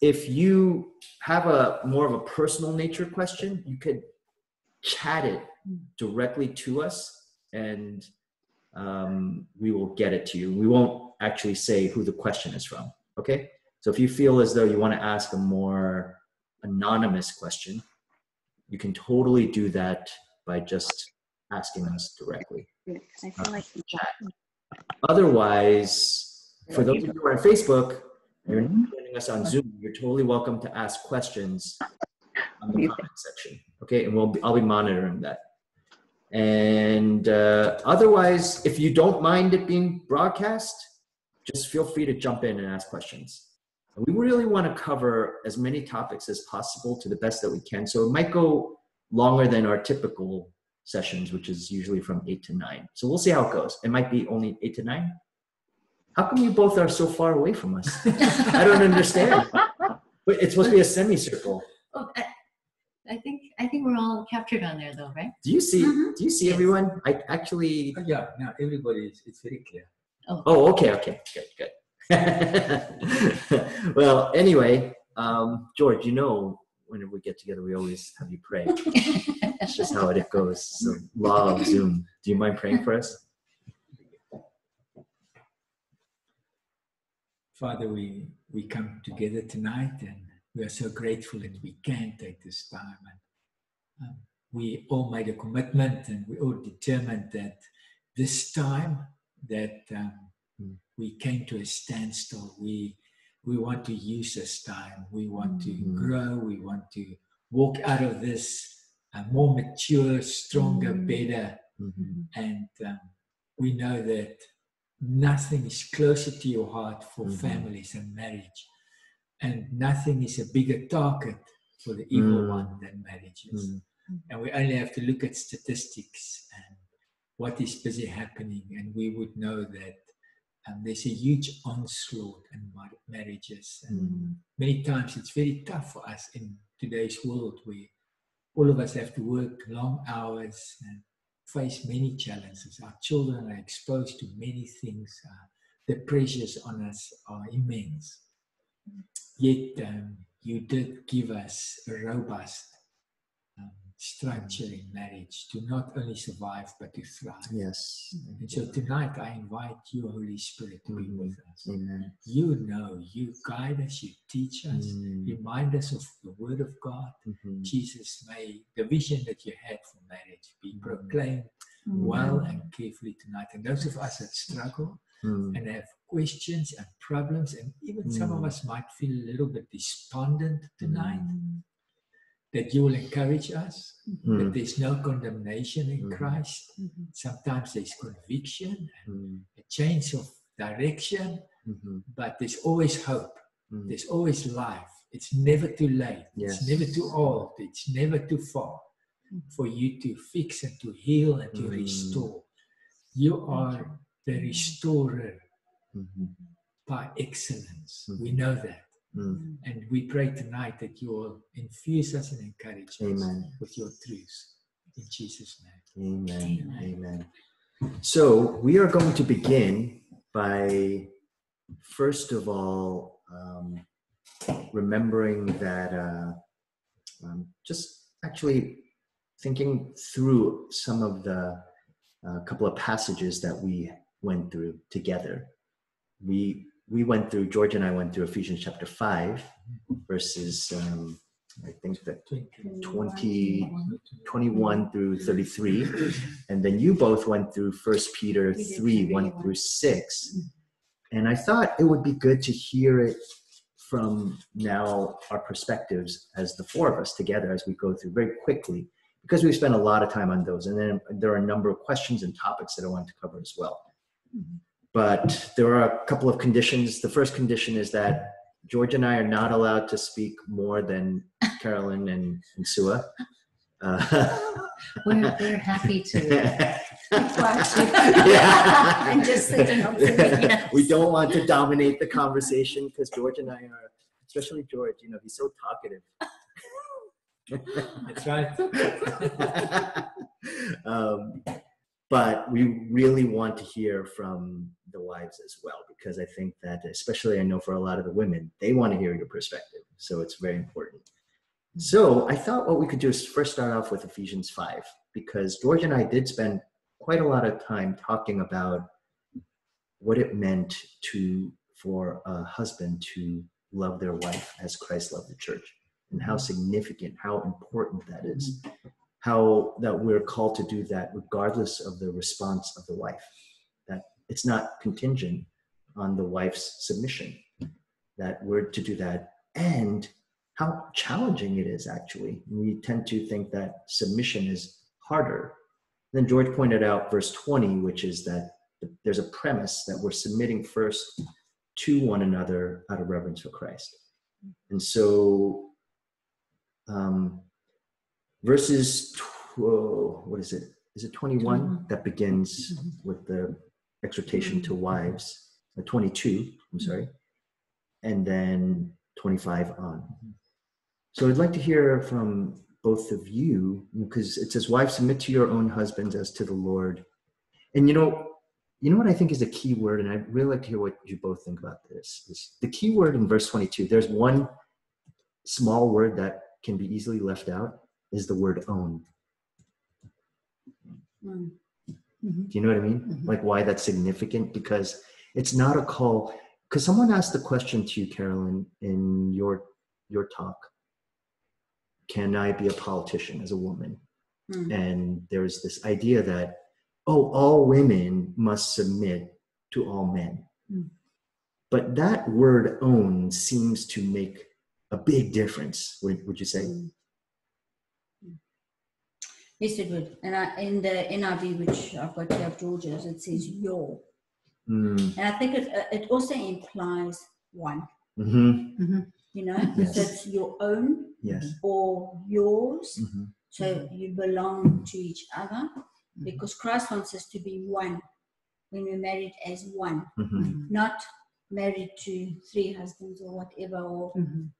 if you have a more of a personal nature question, you could chat it directly to us and um, we will get it to you. We won't actually say who the question is from. Okay. So if you feel as though you want to ask a more anonymous question, you can totally do that by just asking us directly. I feel like chat. Otherwise, for those of you who are on Facebook, you're joining us on Zoom, you're totally welcome to ask questions on the comment section. Okay, and we'll be, I'll be monitoring that. And uh, otherwise, if you don't mind it being broadcast, just feel free to jump in and ask questions. We really want to cover as many topics as possible to the best that we can. So it might go longer than our typical sessions, which is usually from eight to nine. So we'll see how it goes. It might be only eight to nine. How come you both are so far away from us? I don't understand. But it's supposed to be a semicircle. Oh, I, I think I think we're all captured on there though, right? Do you see? Mhm. Do you see Yes. everyone? I actually. Oh, Yeah, now everybody is, it's very clear. Oh, oh, okay, okay, good, good. well, anyway, um, George, you know, whenever we get together, we always have you pray. It's just how it goes. So, law of Zoom. Do you mind praying for us? Father, we, we come together tonight and we are so grateful that we can take this time. And um, we all made a commitment and we all determined that this time that um, Mm. we came to a standstill, we, we want to use this time. We want to Mm. grow. We want to walk out of this uh, more mature, stronger, Mm. better Mhm. and um, we know that nothing is closer to your heart for Mhm. families and marriage and nothing is a bigger target for the evil Mm. one than marriages Mm. and we only have to look at statistics and what is busy happening and we would know that um, there's a huge onslaught in mar- marriages and Mm. many times it's very tough for us in today's world where all of us have to work long hours and face many challenges. Our children are exposed to many things. Uh, the pressures on us are immense. Yet um, you did give us a robust structure in marriage to not only survive but to thrive. Yes. And so tonight I invite you, Holy Spirit, to be Mhm. with us. Amen. You know, you guide us, you teach us, Mm. remind us of the Word of God. Mhm. Jesus, may the vision that you had for marriage be Mhm. proclaimed well and carefully tonight. And those of us that struggle Mm. and have questions and problems, and even some of Mm. us might feel a little bit despondent tonight, Mm. That you will encourage us that Mm. there's no condemnation in Mhm. Christ. Mhm. Sometimes there's conviction and Mm. a change of direction, Mhm. but there's always hope. Mm. There's always life. It's never too late. Yes. It's never too old. It's never too far for you to fix and to heal and to Mm. restore. You are the restorer Mhm. by excellence. We know that. Mm. And we pray tonight that you will infuse us and encourage us Amen. with your truths. In Jesus' name. Amen. Amen. Amen. So we are going to begin by, first of all, um, remembering that, uh, um, just actually thinking through some of the uh, couple of passages that we went through together. We we went through George and I went through Ephesians chapter five, verses um, I think that 20, 21 through 33 and then you both went through first peter 3 1 through 6 and i thought it would be good to hear it from now our perspectives as the four of us together as we go through very quickly because we've spent a lot of time on those. And then there are a number of questions and topics that i want to cover as well. Mhm. But there are a couple of conditions the first condition is that george and i are not allowed to speak more than carolyn and, and Shua uh, We're, we're happy to. Watch Yeah. And just sit yes. We don't want to dominate the conversation because George and I are, especially George, you know, he's so talkative. That's right. um, but we really want to hear from the wives as well because I think that, especially I know for a lot of the women, they want to hear your perspective. So it's very important. So I thought what we could do is first start off with Ephesians 5, because George and I did spend quite a lot of time talking about what it meant to for a husband to love their wife as Christ loved the church and how mm-hmm. significant, how important that is. Mm-hmm. How that we're called to do that regardless of the response of the wife. That it's not contingent on the wife's submission. That we're to do that and how challenging it is actually. We tend to think that submission is harder. Then George pointed out verse 20, which is that there's a premise that we're submitting first to one another out of reverence for Christ. And so, um, verses, tw- what is it? Is it 21 that begins mm-hmm. with the exhortation to mm-hmm. wives? Or 22, I'm mm-hmm. sorry. And then 25 on. So I'd like to hear from both of you because it says, Wives, submit to your own husbands as to the Lord. And you know, you know what I think is a key word, and I'd really like to hear what you both think about this. Is the key word in verse 22. There's one small word that can be easily left out is the word own. Mm. Do you know what I mean? Mhm. Like why that's significant? Because it's not a call. Because someone asked the question to you, Carolyn, in your your talk. Can I be a politician as a woman? Mm. And there's this idea that, oh, all women must submit to all men. Mm. But that word own seems to make a big difference, would, would you say? Mm. Yes, it would. And I, in the NIV, which I've got here of George's, it says your. Mm. And I think it, uh, it also implies one, hmm you know? Yes. So it's your own Yes. or yours. hmm So you belong to each other because Christ wants us to be one when we're married as one, hmm not married to three husbands or whatever or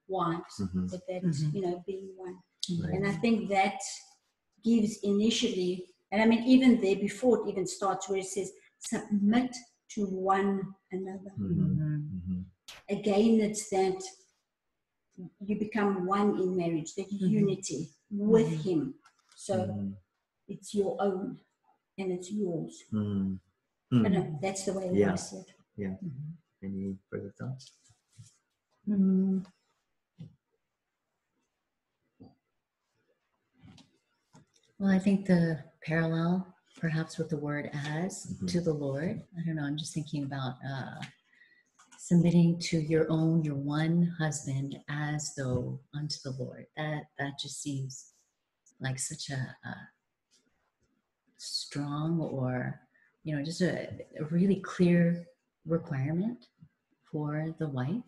wives, but that, you know, being one. Right. And I think that gives initially, and I mean, even there before it even starts, where it says, submit to one another. hmm Mhm. hmm Again, it's that you become one in marriage, that Mhm. unity with. Him. So it's your own and it's yours. Mm. I Mm. don't that's the way that Yeah. I see it. Mhm. Any further thoughts? Mm. Well, I think the parallel, perhaps with the word as Mhm. to the Lord. I don't know. I'm just thinking about uh, submitting to your own, your one husband, as though unto the Lord. That that just seems like such a, a strong, or you know, just a, a really clear requirement for the wife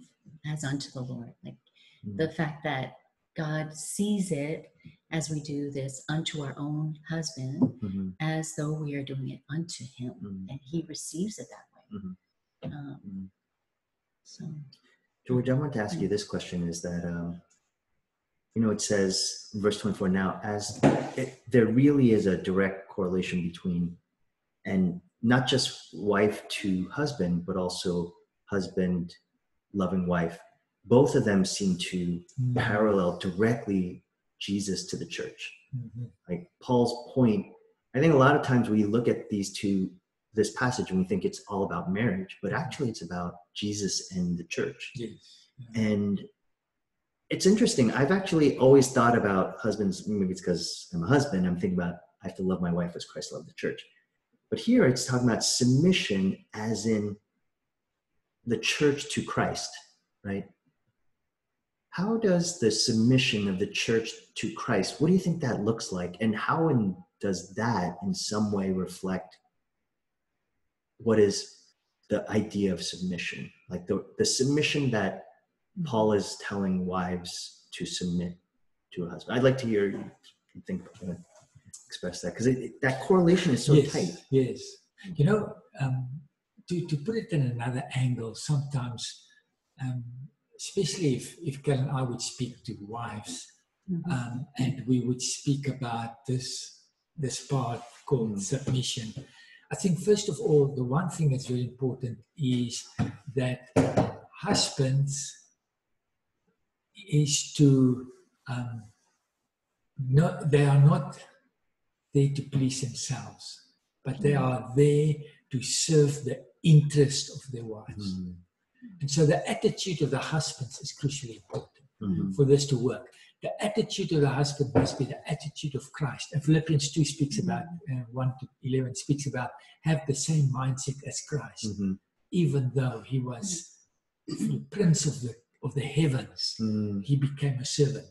as unto the Lord. Like Mm. the fact that God sees it as we do this unto our own husband, Mhm. as though we are doing it unto Him, Mm. and He receives it that way. Mhm. Um, Mm. so, George, I want to ask you this question is that, um, you know, it says, in verse 24, now, as it, there really is a direct correlation between, and not just wife to husband, but also husband loving wife. Both of them seem to parallel directly Jesus to the church. Mhm. Like Paul's point, I think a lot of times we look at these two, this passage, and we think it's all about marriage, but actually it's about Jesus and the church. Yes. And it's interesting. I've actually always thought about husbands, maybe it's because I'm a husband, I'm thinking about I have to love my wife as Christ loved the church. But here it's talking about submission as in the church to Christ, right? How does the submission of the church to Christ, what do you think that looks like? And how in, does that in some way reflect what is the idea of submission? Like the, the submission that Paul is telling wives to submit to a husband. I'd like to hear you think uh, express that because that correlation is so yes, tight. Yes. You know, um, to, to put it in another angle, sometimes, um, especially if, if Kel and I would speak to wives, mhm. um, and we would speak about this this part called Mm. submission. I think first of all, the one thing that's very important is that husbands is to um, not, they are not there to please themselves, but they are there to serve the interest of their wives. Mm. And so the attitude of the husbands is crucially important Mhm. for this to work. The attitude of the husband must be the attitude of Christ. And Philippians 2 speaks about, uh, 1 to 11 speaks about, have the same mindset as Christ, Mhm. even though he was the prince of the, of the heavens, Mm. he became a servant.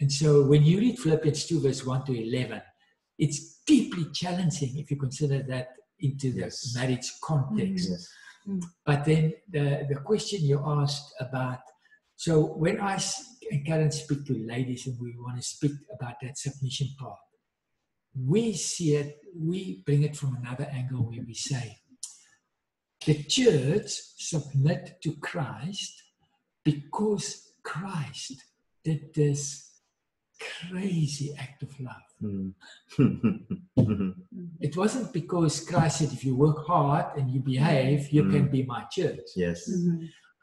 And so when you read Philippians 2, verse 1 to 11, it's deeply challenging if you consider that into the Yes. marriage context. Yes. But then the, the question you asked about, so when I and Karen speak to ladies and we want to speak about that submission part, we see it, we bring it from another angle where we say, the church submit to Christ because Christ did this crazy act of love. Mm. Mhm. It wasn't because Christ said, if you work hard and you behave, you can be my church. yes.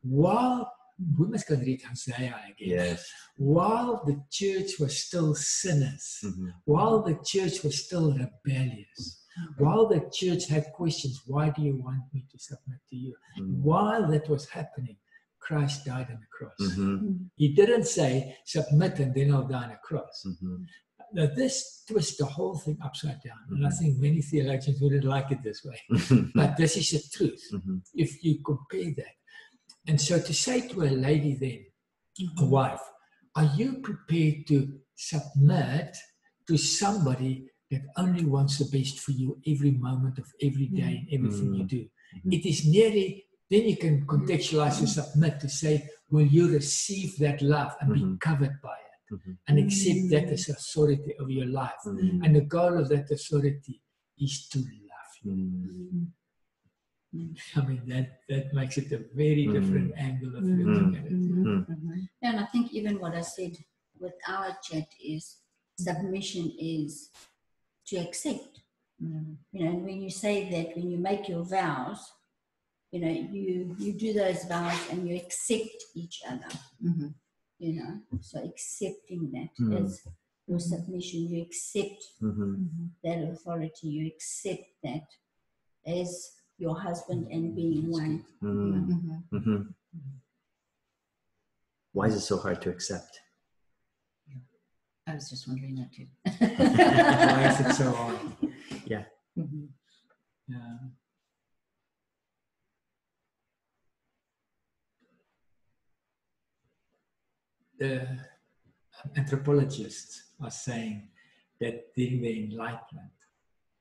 While we must go and read Hosea again. Yes. While the church was still sinners, Mhm. while the church was still rebellious, while the church had questions, why do you want me to submit to you? Mm. While that was happening, Christ died on the cross. Mhm. He didn't say, submit and then I'll die on the cross. Mhm. Now, this twists the whole thing upside down. And I Mhm. think many theologians wouldn't like it this way. But this is the truth Mhm. if you compare that. And so to say to a lady then, a wife, are you prepared to submit to somebody that only wants the best for you every moment of every day and everything you do? It is nearly, then you can contextualize and submit to say, will you receive that love and be covered by it Mhm. and accept that as authority of your life? Mhm. And the goal of that authority is to love you. Mm. I mean, that, that makes it a very Mm. different angle of Mm. looking at it. And I think even what I said with our chat is submission is to accept. Mm. You know, and when you say that, when you make your vows, you know, you you do those vows and you accept each other. Mhm. You know, so accepting that Mm. as your submission, you accept Mhm. Mhm. that authority, you accept that as your husband and being one. Mm. Mhm. Mhm. Why is it so hard to accept? I was just wondering that too. Why is it so hard? Mhm. Yeah. The anthropologists are saying that during the Enlightenment,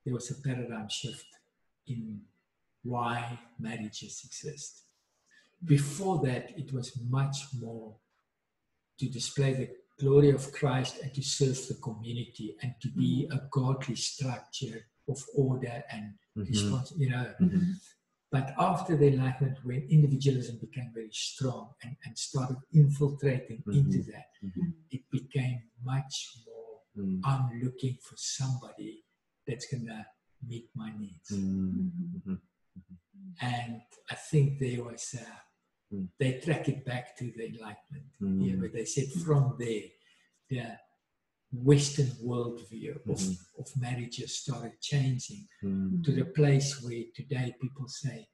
there was a paradigm shift in why marriages exist. Before that, it was much more to display the glory of Christ and to serve the community and to be a godly structure of order and Mhm. response, you know. Mhm. But after the Enlightenment, when individualism became very strong and, and started infiltrating Mhm. into that, Mhm. it became much more Mm. I'm looking for somebody that's going to meet my needs. Mm. Mhm. And I think there was, uh, Mm. they track it back to the Enlightenment. Mm. Yeah, but they said from there, the Western worldview of, Mhm. of marriages started changing Mm. to the place where today people say,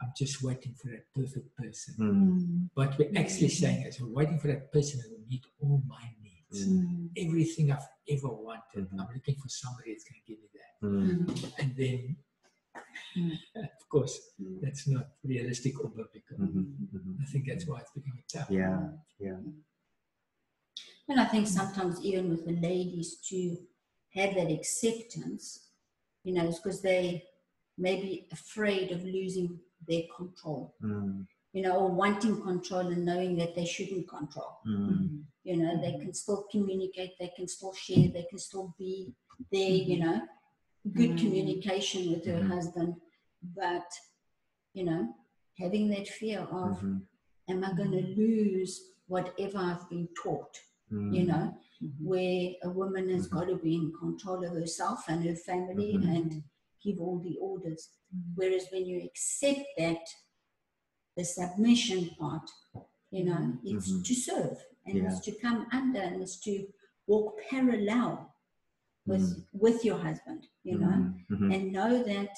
I'm just waiting for that perfect person. Mm-hmm. Mm-hmm. Mm. What we're actually saying is, we're waiting for that person who will meet all my needs. Mm. Everything I've ever wanted. I'm looking for somebody that's going to give me that. And then, of course, that's not realistic or biblical. I think that's why it's becoming tough. Yeah. Yeah. And I think sometimes even with the ladies to have that acceptance, you know, it's because they may be afraid of losing their control, Mm. you know, or wanting control and knowing that they shouldn't control. Mm. You know, they can still communicate, they can still share, they can still be there, you know, good Mm. communication with her Mhm. husband, but, you know, having that fear of, Mhm. am I going to lose whatever I've been taught? Mm. you know, Mhm. where a woman has Mhm. got to be in control of herself and her family Mhm. and give all the orders. Mhm. Whereas when you accept that, the submission part, you know, Mhm. it's Mhm. to serve and Yeah. it's to come under and it's to walk parallel with with your husband, you know, and know that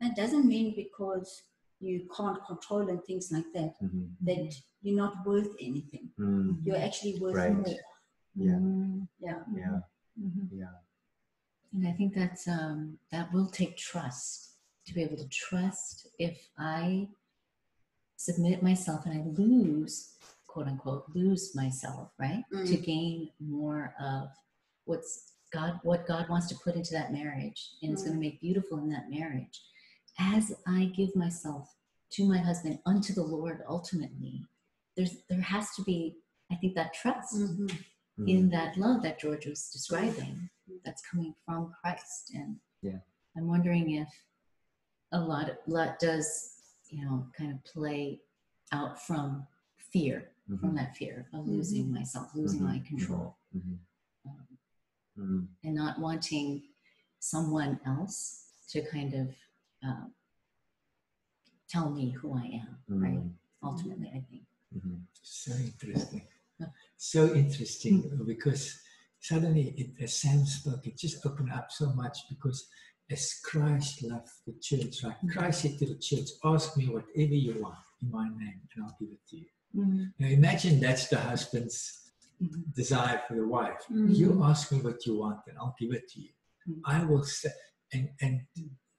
that doesn't mean because you can't control and things like that that you're not worth anything. mm. You're actually worth Right. more. Yeah. Mm, Yeah. Yeah, mhm. yeah. And I think that's um, that will take trust to be able to trust if I submit myself and I lose, quote unquote, lose myself, right, to Mm. gain more of what's God, what God wants to put into that marriage, and it's going to make beautiful in that marriage. As I give myself to my husband unto the Lord, ultimately, there's there has to be, I think, that trust Mhm. Mm. in that love that George was describing that's coming from Christ. And Yeah. I'm wondering if a lot, lot does, you know, kind of play out from fear, Mhm, from that fear of losing myself, losing Mhm, my control, mhm, um, mhm. and not wanting someone else to kind of um, tell me who I am, right? Ultimately, I think. Mhm. So interesting. So interesting because suddenly, it, as Sam spoke, it just opened up so much because as Christ loved the church, like Christ said to the church, ask me whatever you want in my name and I'll give it to you. Now imagine that's the husband's Mhm. desire for the wife. Mhm. You ask me what you want and I'll give it to you. I will say, and, and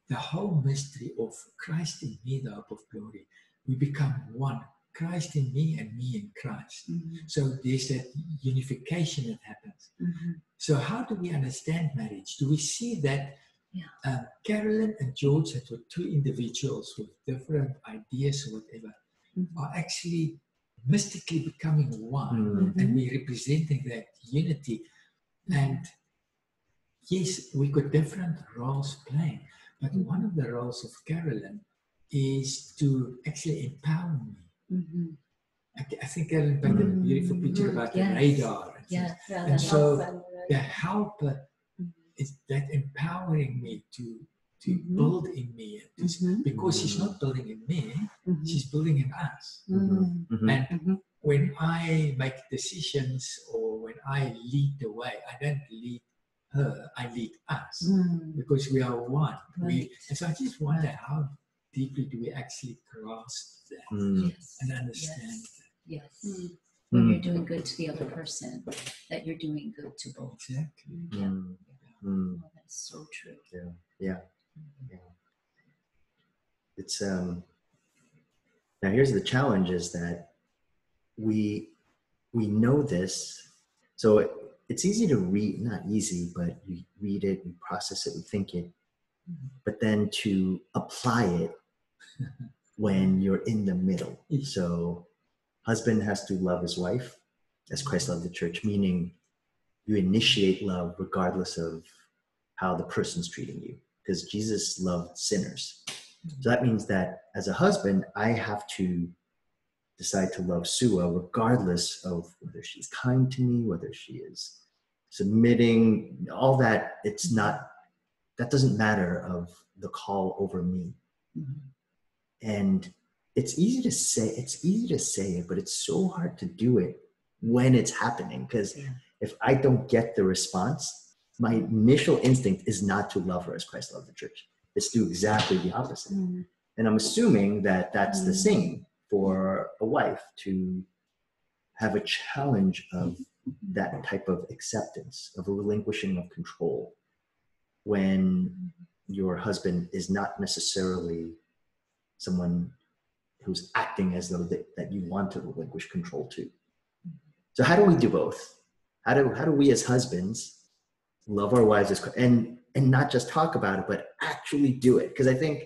the whole mystery of Christ in me, the hope of glory, we become one. Christ in me and me in Christ. Mhm. So there's that unification that happens. Mhm. So how do we understand marriage? Do we see that Yeah. uh, Carolyn and George, that were two individuals with different ideas or whatever, Mhm. are actually mystically becoming one, Mm. and we're representing that unity. And yes, we got different roles playing, but one of the roles of Carolyn is to actually empower me. Mhm. I, I think Carolyn painted a beautiful picture about Yes. the radar. and things. Yes. Yeah, And the so- help uh, The helper Mhm. is that empowering me to to Mhm. build in me. To, Mhm. Because she's not building in me, Mhm. she's building in us. Mhm. Mhm. And when I make decisions or when I lead the way, I don't lead her, I lead us Mhm. because we are one. We, and so I just wonder how deeply do we actually grasp that Mm. And understand Yes. that? Yes. Mm. When Mm. you're doing good to the other person, that you're doing good to both. Exactly. Yeah. Mm. Mm. Oh, that's so true. Yeah. Yeah. It's um now here's the challenge is that we we know this so it, it's easy to read not easy but you read it you process it you think it but then to apply it when you're in the middle so husband has to love his wife as christ loved the church meaning you initiate love regardless of how the person's treating you because jesus loved sinners so that means that as a husband, I have to decide to love Shua regardless of whether she's kind to me, whether she is submitting, all that. It's not, that doesn't matter of the call over me. Mhm. And it's easy to say, it's easy to say it, but it's so hard to do it when it's happening. Because Yeah. if I don't get the response, my initial instinct is not to love her as Christ loved the church. It's to do exactly the opposite. Mhm. And I'm assuming that that's the Mm. same for a wife to have a challenge of that type of acceptance, of a relinquishing of control when your husband is not necessarily someone who's acting as though that, you want to relinquish control to. So how do we do both? How do how do we as husbands love our wives as and and not just talk about it, but actually do it? Because I think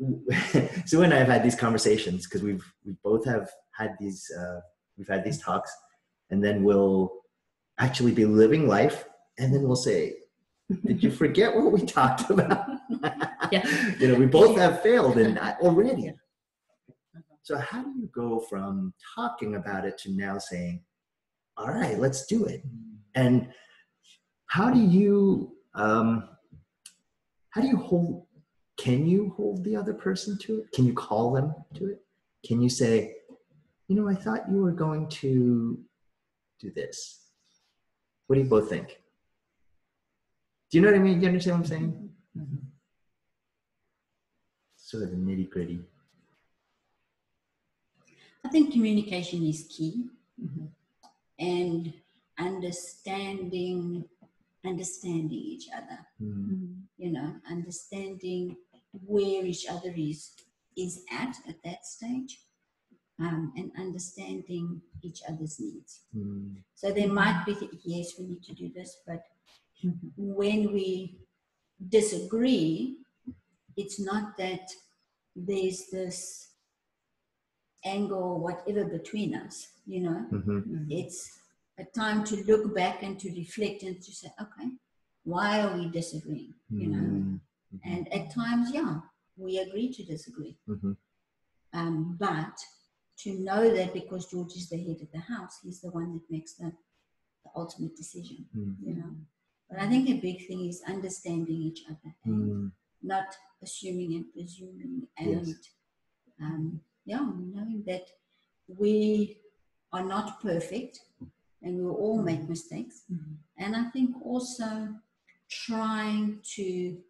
Sue and I have had these conversations because we've we both have had these uh, we've had these talks, and then we'll actually be living life, and then we'll say, "Did you forget what we talked about?" Yeah. you know, we both have failed in that already. Yeah. So how do you go from talking about it to now saying, "All right, let's do it"? And how do you um, how do you hold? Can you hold the other person to it? Can you call them to it? Can you say, you know, I thought you were going to do this. What do you both think? Do you know what I mean? Do you understand what I'm saying? Mhm. Sort of nitty gritty. I think communication is key Mhm. and understanding understanding each other. Mhm. You know, understanding where each other is is at at that stage, um, and understanding each other's needs. Mm, So there might be yes, we need to do this, but Mhm. when we disagree, it's not that there's this anger or whatever between us, you know. mhm, Mhm. It's a time to look back and to reflect and to say, okay, why are we disagreeing? You know, mm, and at times, yeah, we agree to disagree. mhm, Um, but to know that because George is the head of the house, he's the one that makes the, the ultimate decision, mm, you know. But I think a big thing is understanding each other and not assuming and presuming and Yes. um, yeah, knowing that we are not perfect and we all make mistakes. Mhm. And I think also trying to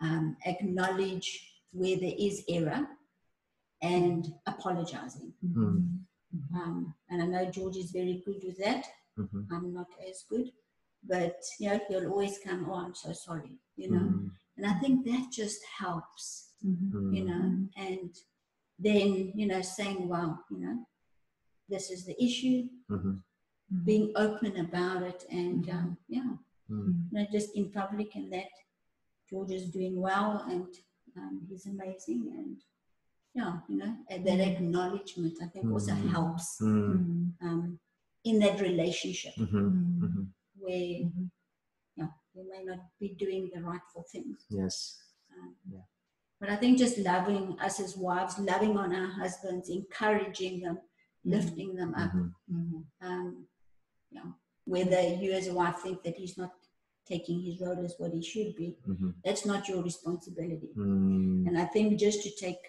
um, acknowledge where there is error and apologizing. mm, Um, and I know George is very good with that. mhm, I'm not as good. But, you know, he'll always come, oh, I'm so sorry, you know. And I think that just helps, Mhm. you mm-hmm. know. Mm-hmm. And then, you know, saying, well, you know, this is the issue, mhm, being open about it. And, um, yeah, you know, just in public and that George is doing well and um, he's amazing. And yeah, you know, and that acknowledgement I think also helps um, in that relationship where Yeah, you may not be doing the rightful things. Yes. Um, Yeah. But I think just loving us as wives, loving on our husbands, encouraging them, lifting them up. Mhm, Mhm. Um, you know, whether you as a wife think that he's not taking his role as what he should be, mhm, that's not your responsibility. mm, And I think just to take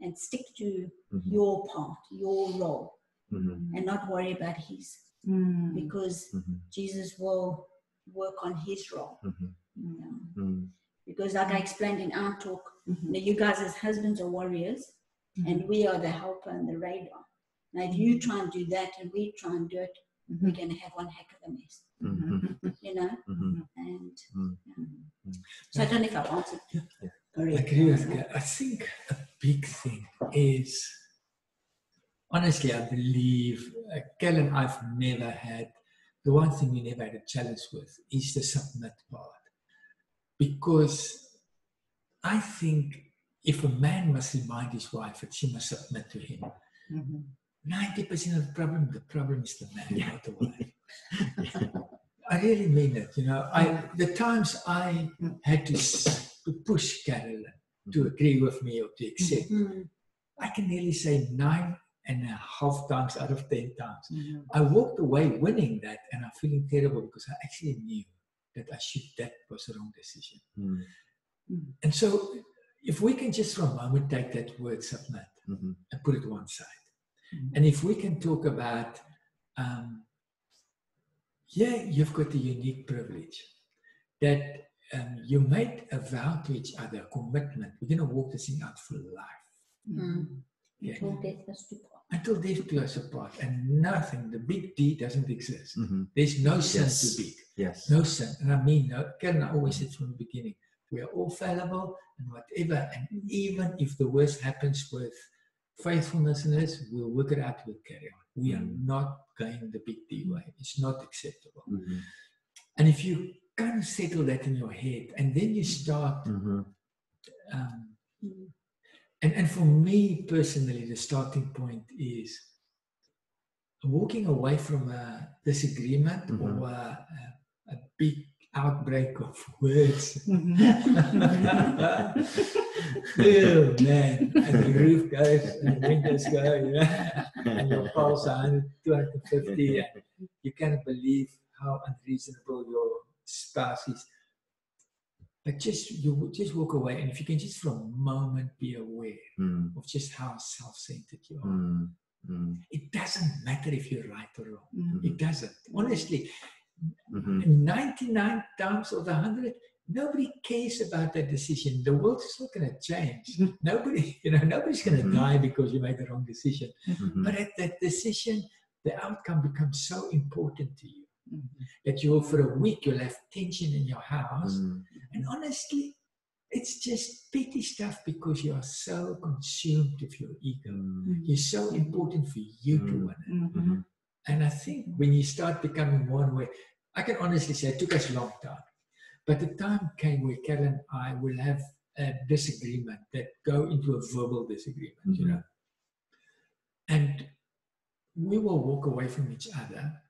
and stick to mhm, your part, your role, mhm, and not worry about his, Mhm. because Jesus will work on his role. mhm, You know? mm, Because, like I explained in our talk, you, Mhm. know, you guys as husbands are warriors, and we are the helper and the radar. Now, if you try and do that and we try and do it, we're going to have one heck of a mess, mhm, you know? And yeah. so I don't know if I've answered. Yeah. I agree with that. I think a big thing is, honestly, I believe, uh, Kel and I've never had, the one thing we never had a challenge with is the submit part. Because I think if a man must remind his wife that she must submit to him, Mhm. 90% of the problem, the problem is the man, Yeah. not the wife. I really mean it. You know, I the times I had to, to push Carolyn to agree with me or to accept, Mm. I can nearly say nine and a half times out of ten times. Mhm. I walked away winning that, and I'm feeling terrible because I actually knew that I should. That was the wrong decision. mm, And so, if we can just for a moment take that word submit mhm, and put it one side. Mhm. And if we can talk about, um, yeah, you've got the unique privilege that um, you made a vow to each other, a commitment. We're going to walk this thing out for life Mhm. Yeah. Until death us do part. Until death do us apart. And nothing, the big D doesn't exist. mhm. There's no sin Yes. too big. Yes. No sin. And I mean, no, Karen always said from the beginning, we are all fallible and whatever. And even if the worst happens with faithfulness in this, we'll work it out, we'll carry on. We are Mm. not going the big D way. It's not acceptable. Mhm, And if you kind of settle that in your head and then you start, mhm, um. And, and for me personally, the starting point is walking away from a disagreement Mhm. or a, a, a big outbreak of words. oh man, and the roof goes and the windows go, you know, and your pulse 100, 250, and you cannot believe how unreasonable your spouse is. But just you would just walk away, and if you can just for a moment be aware mm, of just how self-centered you are, mm, Mm. It doesn't matter if you're right or wrong. Mm. It doesn't. Honestly, Mhm. 99 times of the 100, nobody cares about that decision. The world is not going to change. Nobody, you know, nobody's going to Mhm. die because you made the wrong decision. Mhm. But at that decision, the outcome becomes so important to you Mhm. that you will, for a week, you'll have tension in your house. Mm. And honestly, it's just petty stuff because you are so consumed with your ego. Mm. You're so important for you to Mm. win it. Mhm. Mhm. And I think when you start becoming more and more, I can honestly say it took us a long time. But the time came where Karen and I will have a disagreement that go into a verbal disagreement, you know. And we will walk away from each other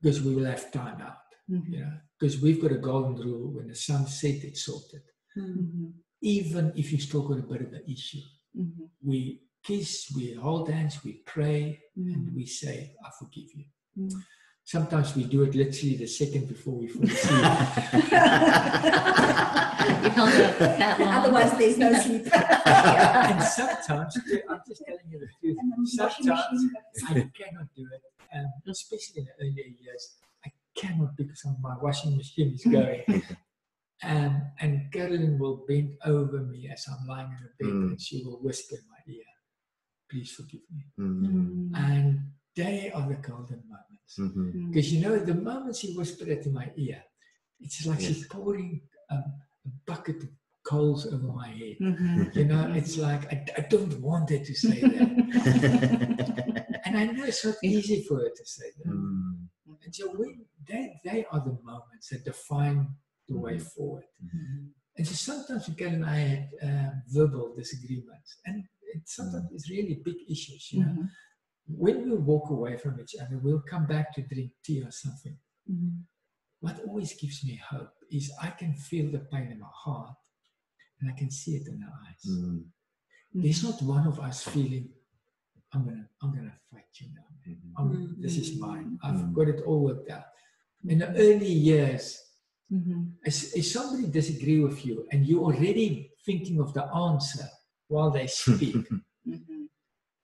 because we will have time out, Mhm. you know, because we've got a golden rule when the sun sets, it's sorted. Mm. Mhm. Even if you still got a bit of an issue, Mhm. we kiss, we hold hands, we pray, and we say, I forgive you. Sometimes we do it literally the second before we fall asleep. You held up that long. Otherwise, there's no sleep. and sometimes, I'm just telling you the truth, And then washing sometimes I cannot do it, um, especially in the earlier years. I cannot because my washing machine is going. Um, and Carolyn will bend over me as I'm lying in the bed Mm. and she will whisper in my ear, Please forgive me. Mm. And they are the golden moments. Mhm. Mhm. Because you know, the moment she whispered it in my ear, it's like she's pouring um, a bucket of coals over my head. Mhm. You know, it's like, I, I don't want her to say that. and I know it's not easy for her to say that. Mm. And so we, they, they are the moments that define the way forward. Mhm. And so sometimes Ken and I had um, verbal disagreements, and it sometimes it's really big issues. You know. When we walk away from each other, we'll come back to drink tea or something. Mhm. What always gives me hope is I can feel the pain in my heart, and I can see it in her eyes. Mm. There's not one of us feeling, I'm gonna, I'm gonna fight you now. man. Mhm. I'm, This is mine. I've Mm. got it all worked out. In the early years, if, if somebody disagree with you and you're already thinking of the answer while they speak,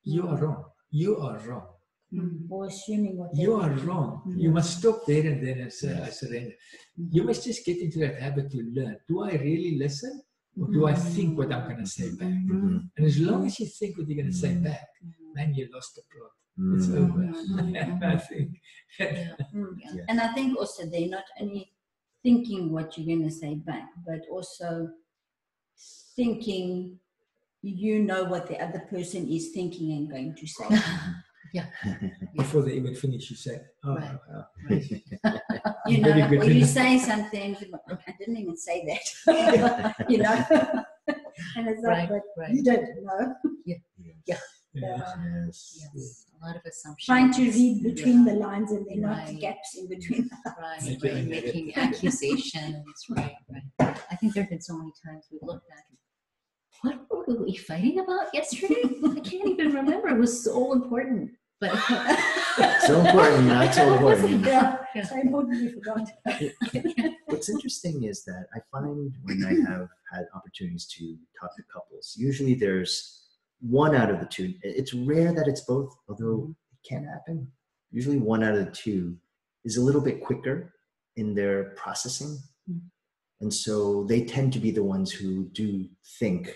you are wrong. You are wrong. Mm. Or assuming what You are wrong. Mm. You must stop there and then and say, I surrender. Mhm. You must just get into that habit to learn. Do I really listen? Or do I think what I'm going to say back? Mhm. And as long as you think what you're going to say Mm. back, then you lost the plot. It's over. I think. Yeah. Yeah. Yeah. And I think also they're not only thinking what you're going to say back, but also thinking you know what the other person is thinking and going to say. Yeah. Before they even finish, you say, oh, Right. uh, You know, Very good or you say something, I didn't even say that, you know. and it's Right, like, but right. you don't know. Yeah. yeah. Yes. Yes. A lot of assumptions. Trying to read between the lines and there are Right. not gaps in between. Right, right, making accusations. Right, right. I think there have been so many times we've looked back. and, What were we fighting about yesterday? I can't even remember. It was so important. But So important, not so important. yeah, Yeah. so important you forgot. What's interesting is that I find when I have had opportunities to talk to couples, usually there's one out of the two. It's rare that it's both, although it can happen. Usually one out of the two is a little bit quicker in their processing. Mm. And so they tend to be the ones who do think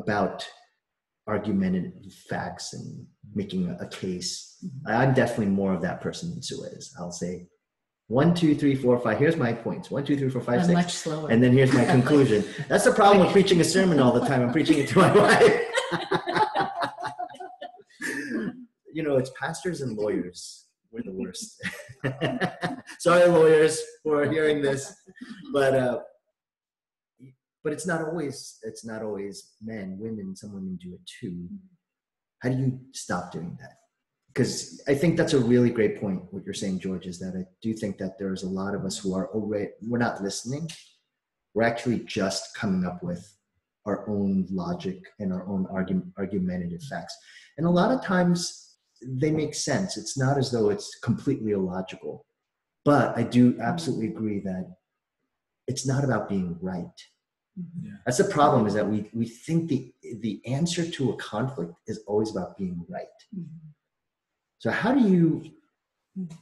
about argumentative facts and making a, a case. I'm definitely more of that person than Sue is. I'll say one, two, three, four, five. Here's my points. One, two, three, four, five, six. much slower. And then here's my conclusion. That's the problem with preaching a sermon all the time. I'm preaching it to my wife. you know, it's pastors and lawyers. We're the worst. Sorry, lawyers, for hearing this, but uh, but it's not always it's not always men. Women, some women do it too. Mm-hmm. How do you stop doing that? Because I think that's a really great point. What you're saying, George, is that I do think that there's a lot of us who are already we're not listening. We're actually just coming up with our own logic and our own argument, argumentative facts. And a lot of times they make sense. It's not as though it's completely illogical. But I do mm-hmm. absolutely agree that it's not about being right. Mm-hmm. Yeah. That's the problem is that we, we think the, the answer to a conflict is always about being right. Mm-hmm. So how do you, mm-hmm.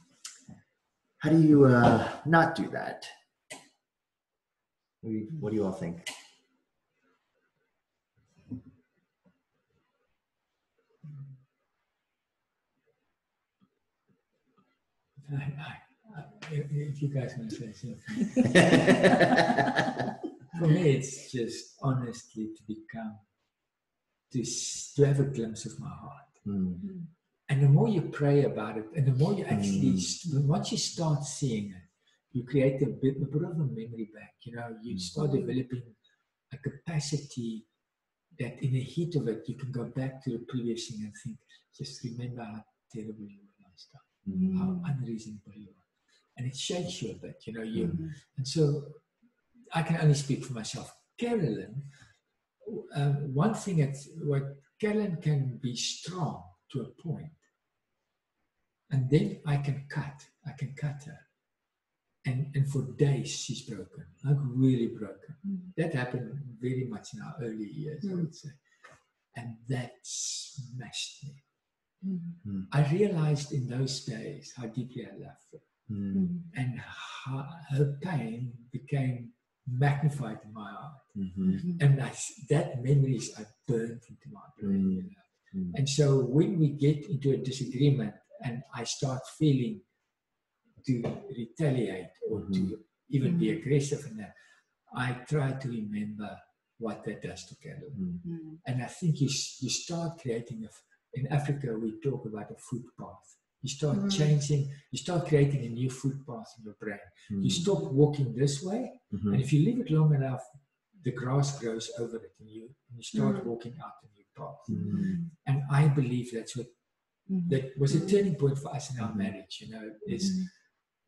how do you uh, not do that? What do, you, what do you all think? I, I, I, if you guys want to say something. For me, it's just honestly to become, to, to have a glimpse of my heart. Mm, And the more you pray about it, and the more you actually, Mm. once you start seeing it, you create a bit, a bit of a memory bank. You know, you Mm. start developing a capacity that in the heat of it, you can go back to the previous thing and think, just remember how terrible you were last time, mm, how unreasonable you are. And it shakes you a bit, you know, you, Mhm. and so I can only speak for myself. Carolyn, um, one thing that's what Carolyn can be strong to a point, and then I can cut. I can cut her, and and for days she's broken, like really broken. Mm. That happened very much in our early years, I would say, and that smashed me. Mhm. I realized in those days how deeply I loved her mm, Mhm. and how her pain became magnified in my heart. mhm, Mhm. And I, that memories are burnt into my brain. You know? mm, And so when we get into a disagreement and I start feeling to retaliate or to even be aggressive in that, I try to remember what that does to Carol. Mhm. And I think you, you start creating a, f- in Africa, we talk about a footpath. You start Mm. changing, you start creating a new footpath in your brain. You mm, stop walking this way, mhm, and if you leave it long enough, the grass grows over it, and you, and you start Mm. walking out a new path. mm, And I believe that's what Mhm. that was a turning point for us in our Mhm. marriage. You know, is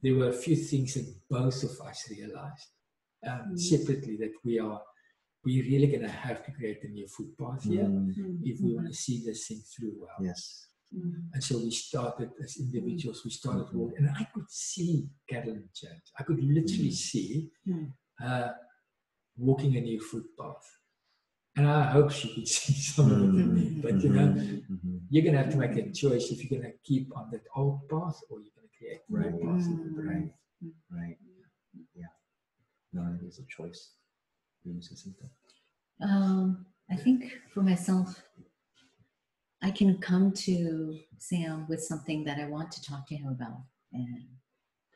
there were a few things that both of us realized um, Mm. separately that we are we really going to have to create a new footpath here Mm. if we want to see this thing through well. Yes. Mm. And so we started as individuals, we started Mhm. walking, and I could see Carolyn change. I could literally Mhm. see Mhm. her walking a new footpath. And I hope she could see some of it in me. But you know, mhm, you're going to have to make a choice if you're going to keep on that old path or you're going to create a new Right. path in the brain. Right. Right. Yeah. No, it is a choice. You want to say something? Um, I think for myself, I can come to Sam with something that I want to talk to him about and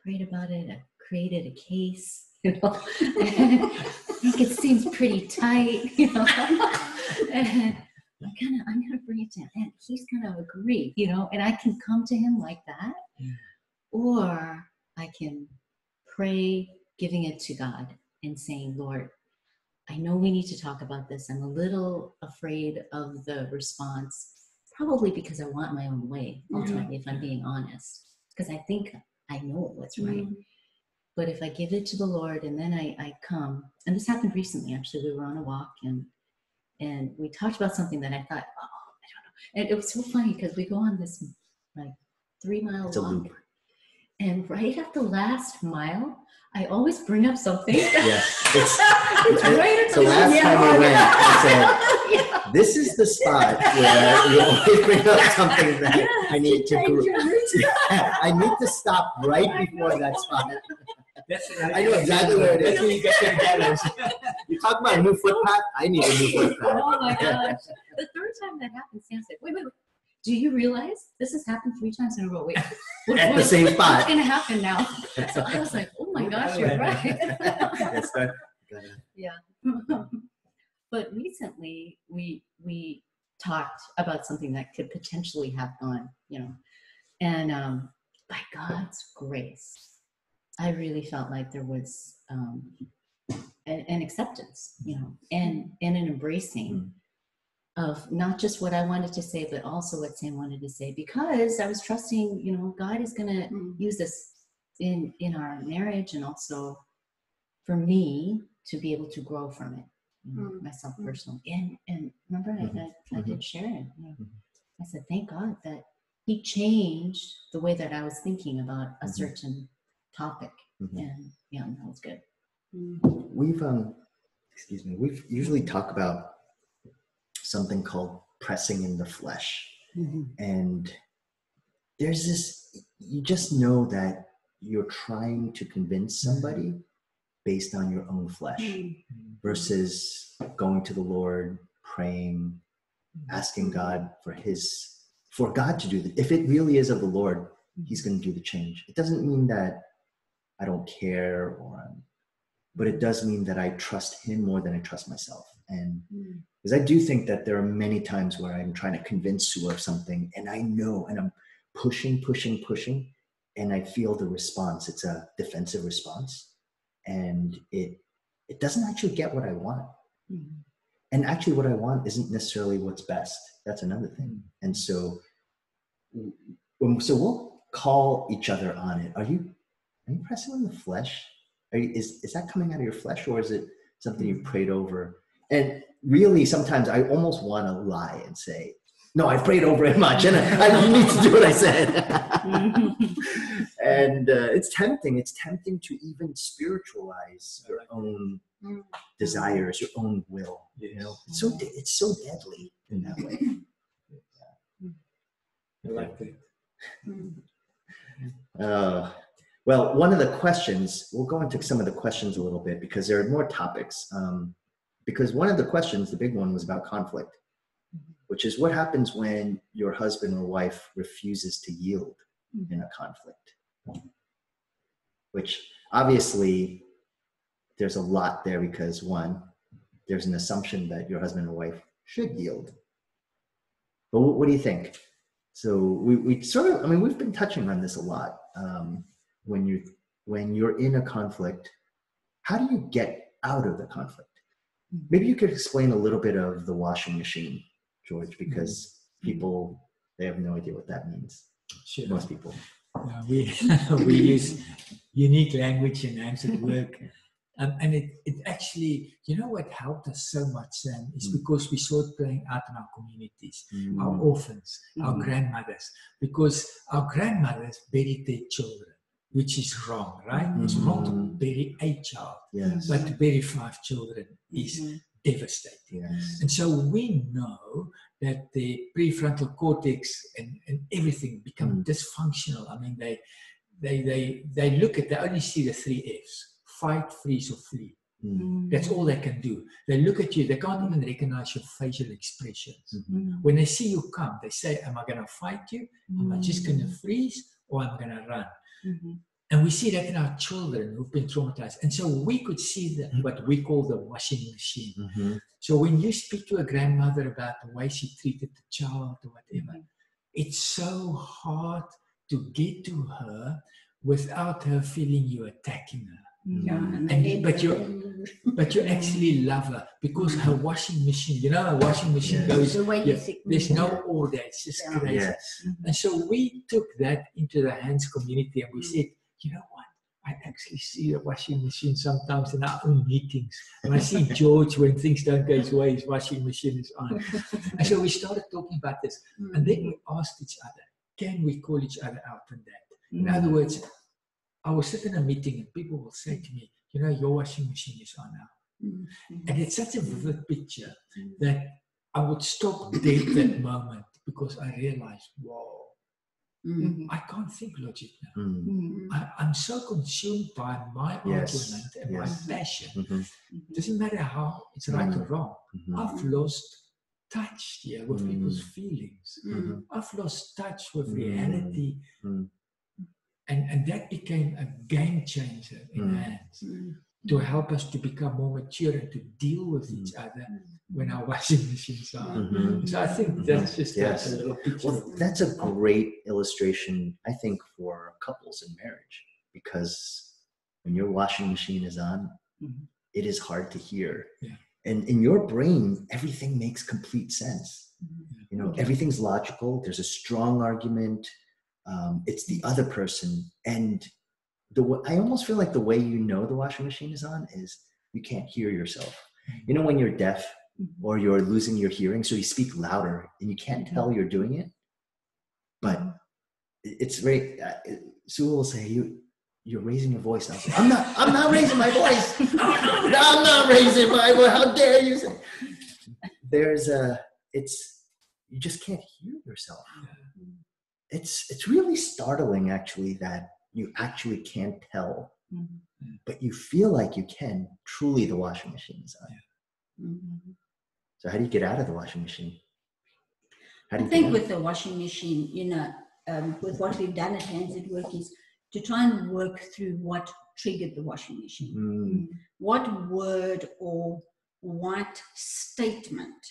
prayed about it. I created a case. You know, I think it seems pretty tight. You know, and I'm gonna I'm gonna bring it to him, and he's gonna agree. You know, and I can come to him like that, Yeah. or I can pray, giving it to God and saying, Lord, I know we need to talk about this. I'm a little afraid of the response, probably because I want my own way, Yeah. ultimately, if I'm being honest. Because I think I know what's right. Mm. But if I give it to the Lord and then I, I come, and this happened recently, actually, we were on a walk and and we talked about something that I thought, oh, I don't know. And it was so funny because we go on this like three mile It's walk. loop. And right at the last mile, I always bring up something. Yes. It's, it's right at so the last time we went, I yeah. this is the spot where you always bring up something that I need to. gr- I need to stop right before that spot. That's I know exactly where it is. That's where you get your balance. You talk about a new footpath. I need a new oh footpath. Oh my gosh. The third time that happened, Sam said, wait, wait, wait. Do you realize this has happened three times in a row? Wait, what- At the what- same what's spot. going to happen now? So I was like, oh my gosh, you're right. Yes, that- gotta- yeah. But recently we we talked about something that could potentially have gone, you know, and um, by God's grace, I really felt like there was um, an, an acceptance, you know, and and an embracing of not just what I wanted to say, but also what Sam wanted to say, because I was trusting, you know, God is going to Mm. use this in in our marriage and also for me to be able to grow from it Mm. myself Mm. personally and and remember Mhm. I, I, I did share it you know. I said thank god that he changed the way that i was thinking about a certain topic and yeah that was good. We've um, excuse me, We've usually talk about something called pressing in the flesh. And there's this, you just know that you're trying to convince somebody based on your own flesh Mm. versus going to the Lord, praying, asking God for His, for God to do the, if it really is of the Lord, He's going to do the change. It doesn't mean that I don't care or, I'm, but it does mean that I trust Him more than I trust myself. And because I do think that there are many times where I'm trying to convince Sue of something and I know and I'm pushing, pushing, pushing, and I feel the response. It's a defensive response. And it it doesn't actually get what I want. Mm. And actually what I want isn't necessarily what's best. That's another thing. Hmm. And so when, so we'll call each other on it. Are you are you pressing on the flesh? Are you, is is that coming out of your flesh or is it something you hmm. prayed over? And really, sometimes I almost want to lie and say, "No, I prayed over it much, and I, I need to do what I said." and uh, it's tempting. It's tempting to even spiritualize your own Mm. desires, your own will. You know, it's so de- it's so deadly in that way. I like that. Uh, well, one of the questions, we'll go into some of the questions a little bit because there are more topics. Um, because one of the questions, the big one, was about conflict, which is what happens when your husband or wife refuses to yield in a conflict. Which obviously there's a lot there because one, there's an assumption that your husband and wife should yield. But what, do you think? So we, we sort of, I mean, we've been touching on this a lot. Um, when you when you're in a conflict, how do you get out of the conflict? Maybe you could explain a little bit of the washing machine, George, because people they have no idea what that means. Sure. Most people. We we use unique language and names at work. Um, and it, it actually, you know what helped us so much, Sam, is Mm. because we saw it playing out in our communities, our Mm, orphans, our Mhm. grandmothers, because our grandmothers buried their children, which is wrong, right? It's wrong to Mhm. bury a child, yes. but to bury five children is Mhm. Devastating. Yes. And so we know that the prefrontal cortex and, and everything become Mm. dysfunctional. I mean, they, they, they, they look at, they only see the three F's fight, freeze, or flee. Mm, That's all they can do. They look at you, they can't even recognize your facial expressions. mhm, When they see you come, they say, Am I going to fight you? Am I just going to Mm. freeze? Or am I going to run? Mhm. And we see that in our children who've been traumatized. And so we could see the, mm-hmm. what we call the washing machine. mhm, So when you speak to a grandmother about the way she treated the child or whatever, mm-hmm. it's so hard to get to her without her feeling you attacking her. Yeah, mm-hmm. and And- but you're- But you actually love her because her washing machine, you know, her washing machine Yes. goes, the way you yeah, think. there's no order, it's just Yeah. crazy. Yes. And so we took that into the hands community and we said, you know what? I actually see the washing machine sometimes in our own meetings. And I see George when things don't go his way, his washing machine is on. And so we started talking about this. And then we asked each other, can we call each other out on that? In other words, I will sit in a meeting and people will say to me, you know, your washing machine is on now. Mhm. And it's such a vivid picture Mm. that I would stop dead that moment because I realized, whoa, Mhm. I can't think logic now. Mm, Mhm. I, I'm so consumed by my Yes, argument and yes. my passion. mhm, Doesn't matter how it's right or Mm. wrong. mhm, I've lost touch here with Mm. people's feelings. I've lost touch with Mm. reality. Mm. And, and that became a game changer in Mm. hands to help us to become more mature and to deal with each other when our washing machines are. on. mhm. So I think that's just a- Yes. a, little picture. Well, that's a great illustration, I think, for couples in marriage because when your washing machine is on, Mhm. it is hard to hear. Yeah. And in your brain, everything makes complete sense. Mhm. You know, everything's logical. There's a strong argument. Um, it's the other person, and the I almost feel like the way you know the washing machine is on is you can't hear yourself. You know when you're deaf or you're losing your hearing, so you speak louder and you can't tell you're doing it, but it's very. Uh, Sue will say you you're raising your voice. I was like, I'm not, I'm not raising my voice. I'm not raising my voice. How dare you say? There's a, it's, you just can't hear yourself. It's, it's really startling actually that you actually can't tell, Mhm. but you feel like you can. Truly, the washing machine is on. Mhm. So how do you get out of the washing machine? How do I think with the washing machine, you know, um, with what we've done at Hands at Work is to try and work through what triggered the washing machine. Mm, What word or what statement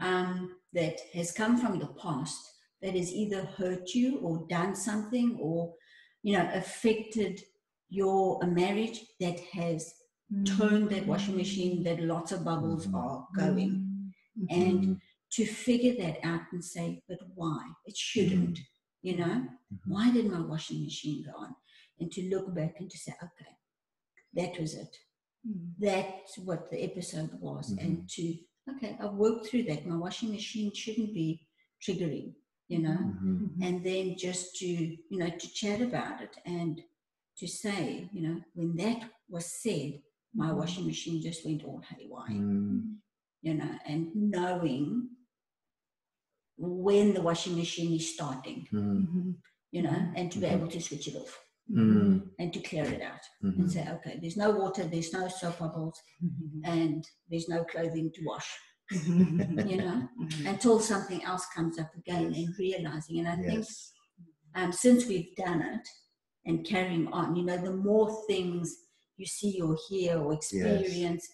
um, that has come from the past that has either hurt you or done something or, you know, affected your a marriage that has turned that mm. washing machine that lots of bubbles Mhm. are going. Mm-hmm. And mm, to figure that out and say, but why? It shouldn't, mm-hmm. you know? Why did my washing machine go on? And to look back and to say, okay, that was it. Mm. That's what the episode was. And to, okay, I've worked through that. My washing machine shouldn't be triggering, you know? Mhm. And then just to, you know, to chat about it and to say, you know, when that was said, my washing machine just went all haywire Mm, you know, and knowing when the washing machine is starting, mm, you know, and to be Mhm. able to switch it off mm, and to clear it out mhm. and say, okay, there's no water, there's no soap bubbles, and there's no clothing to wash, you know, until something else comes up again and realizing. And I think um, since we've done it and carrying on, you know, the more things you see or hear or experience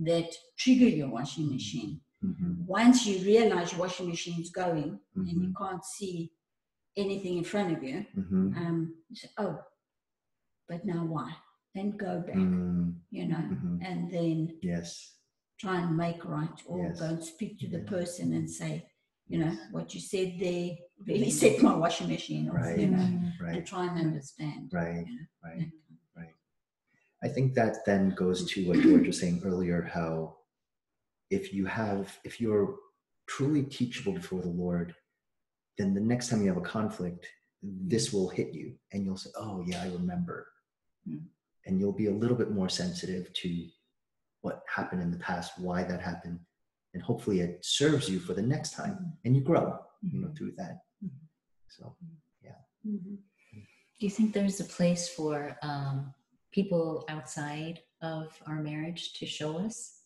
that trigger your washing machine, Mhm, once you realize your washing machine is going and you mhm, can't see anything in front of you, mhm, um, you say, oh, but now why? Then go back, mm, you know, mhm. and then Yes. try and make right or Yes. go and speak to the person and say, you know, what you said there really set my washing machine off, Right. you know. Right. and try and understand. Right. you know, Right. I think that then goes to what George was saying earlier how if you have, if you're truly teachable before the Lord, then the next time you have a conflict, this will hit you and you'll say, oh, yeah, I remember. Mm. And you'll be a little bit more sensitive to what happened in the past, why that happened. And hopefully it serves you for the next time and you grow, you know, through that. Mhm. So, Mhm. Do you think there's a place for um, people outside of our marriage to show us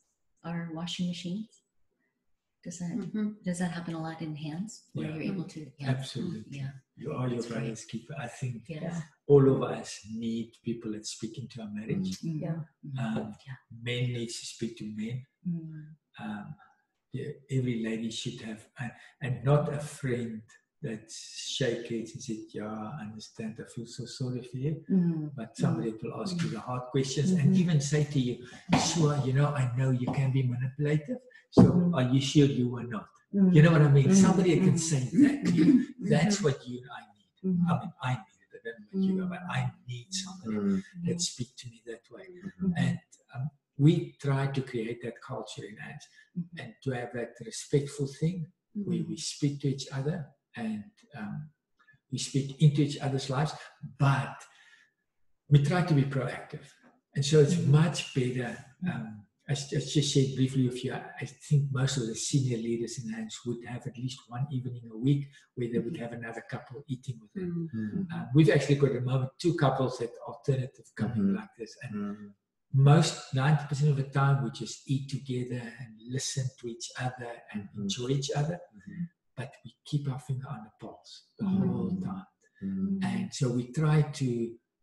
our washing machines? Does that Mhm. does that happen a lot in hands where Yeah. you're able to? Yeah. Absolutely. Yeah. You are your That's great. brother's keeper. I think Yes. all of us need people that speak into our marriage. Mm. Yeah. Mm. Um, Yeah. Men needs to speak to men. Mm. Um, yeah, every lady should have, and, and not a friend that shake hands and said, "Yeah, I understand. I feel so sorry for you." Mm. But somebody that will ask you the hard questions Mhm. and even say to you, "Sure, you know, I know you can be manipulative. So, Mhm. are you sure you were not?" Mm. You know what I mean? Somebody that can say that to you. That's what you and I need. I mean, I need it. I don't know about you, Mm. but I need somebody mm, that speak to me that way. And um, we try to create that culture in us Mhm. and to have that respectful thing where we speak to each other and um, we speak into each other's lives, but we try to be proactive. And so it's Mhm. much better. Um, as, as just said briefly with you, I I think most of the senior leaders in hands would have at least one evening a week where they would have another couple eating with them. Mm. mm, Um, we've actually got at the moment two couples that are alternative coming Mhm. like this. And mm, most 90% of the time we just eat together and listen to each other and Mhm. enjoy each other but we keep our finger on the pulse the Mhm. whole time mm, and so we try to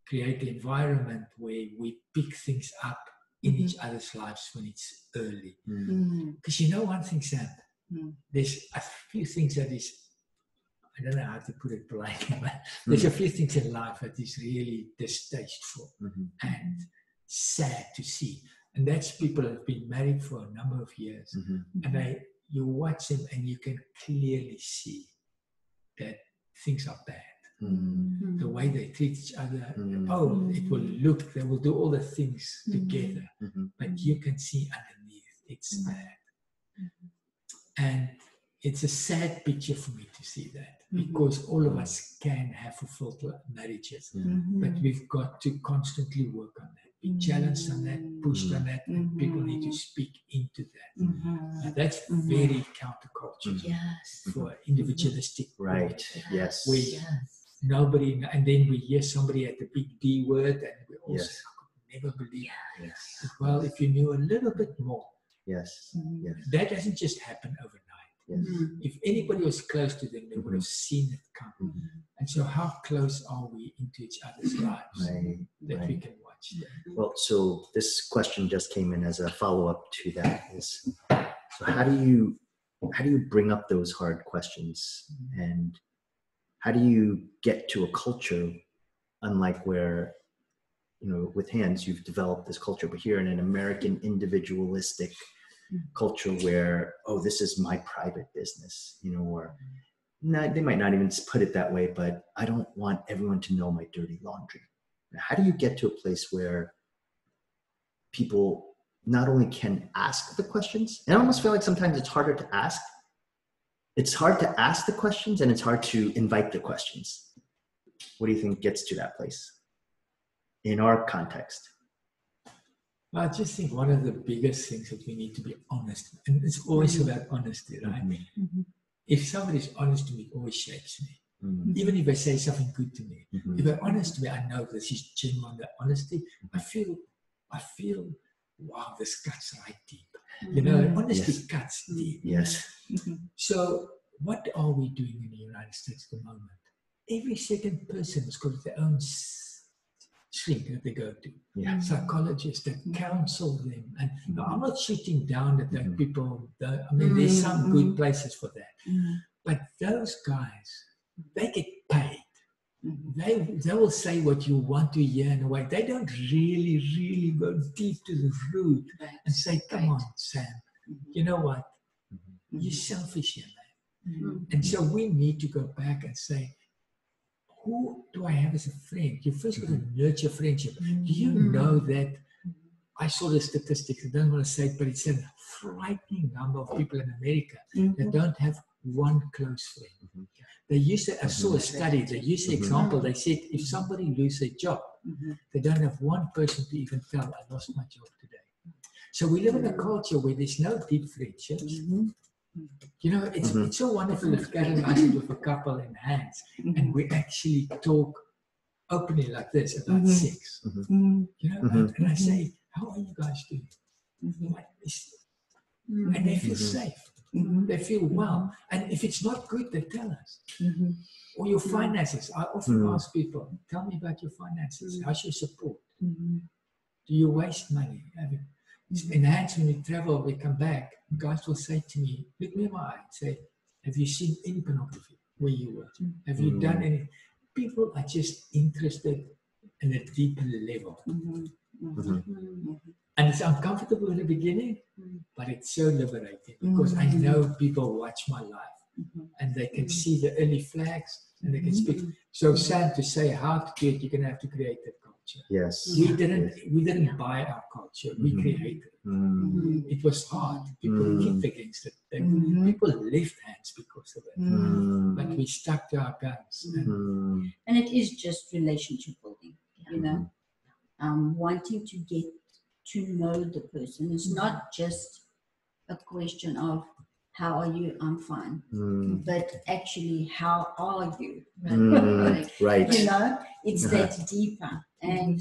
create an environment where we pick things up in Mhm. each other's lives when it's early mm, Mm. because you know one thing sam Mm. there's a few things that is i don't know how to put it politely but there's a few things in life that is really distasteful mhm, and sad to see. And that's people that have been married for a number of years. mhm, And they you watch them and you can clearly see that things are bad. mm, The way they treat each other. Mm. Oh, it will look, they will do all the things Mm. together. mhm, But you can see underneath it's Mm. bad. And it's a sad picture for me to see that. because all of us can have fulfilled marriages. Mm-hmm. But we've got to constantly work on that, be challenged on that, pushed on that, mm-hmm. and mm-hmm. people need to speak into that. Mhm. Now, that's mm-hmm. very counterculture Yes. for individualistic. Right. Yes. We- Yes. Nobody, and then we hear somebody at the big D word, and we all Yes. say, I could never believe. Yes. Well, if you knew a little bit more, Yes. Mhm. Yes. that doesn't just happen overnight. Yes. Mm. If anybody was close to them, they would have seen it come. Mhm. And so, how close are we into each other's lives Right. that we can watch that? Well, so this question just came in as a follow up to that. Is so how do you how do you bring up those hard questions and how do you get to a culture unlike where you know with hands you've developed this culture but here in an american individualistic culture where oh this is my private business you know or not, they might not even put it that way but i don't want everyone to know my dirty laundry. How do you get to a place where people not only can ask the questions and i almost feel like sometimes it's harder to ask it's hard to ask the questions and it's hard to invite the questions. What do you think gets to that place? In our context I just think one of the biggest things that we need to be honest, and it's always about honesty, right? Mhm. If somebody's honest to me, it always shakes me. Mhm. Even if they say something good to me, Mhm. if they're honest to me, I know this is genuine the honesty. I feel, I feel, wow, this cuts right deep. You know, honesty Yes. cuts deep. yes. So, what are we doing in the United States at the moment? Every second person has got their own s- shrink that they go to. yeah Psychologists that counsel them. And now, I'm not shooting down at that Mhm. people. that- I mean, there's some good places for that. Mhm. But those guys, they get paid. Mhm. They, they will say what you want to hear in a way. They don't really, really go deep to the root Right. and say, come Right. on, Sam, Mhm. you know what? You're selfish here, man. And so we need to go back and say, who do I have as a friend? You first got to mm-hmm. nurture friendship. Do you Mhm. know that? Mm-hmm. I saw the statistics, I don't want to say it, but it's a frightening number of people in America that Mhm. don't have one close friend. Mhm. They used to, I saw a mm-hmm. study, they used the example, they said if somebody loses a job, they don't have one person to even tell, I lost my job today. So we live in a culture where there's no deep friendships. You know, it's, Mhm. it's so wonderful if Karen and I with a couple in hands and we actually talk openly like this about Mhm. sex. Mhm. You know, and, and I say, How are you guys doing? What is, and they feel safe. Mhm. They feel well. And if it's not good, they tell us. Mhm. Or your finances. I often Mm. ask people, tell me about your finances. How's your support? Do you waste money? Have you, in hands when we travel, we come back, guys will say to me, look me in my eye, say, Have you seen any pornography where you were? Have you Mm. done any? People are just interested in a deeper level. Mhm. Mhm. Mhm. And it's uncomfortable in the beginning, but it's so liberating because I Mm. know people watch my life Mhm. and they can see the early flags and they can speak. Mhm. So Sam, to say how to do it, you're gonna have to create that culture. yes We didn't Yes. we didn't buy our culture, we Mhm. created it. Mm. It was hard. People Mm. kicked against it. They, Mhm. People left hands because of it. Mhm. But we stuck to our guns. And Mm. And it is just relationship building, you know, um, wanting to get to know the person. It's not just a question of how are you? I'm fine, Mm. but actually, how are you? Mm. right You know, it's Uh-huh. that deeper and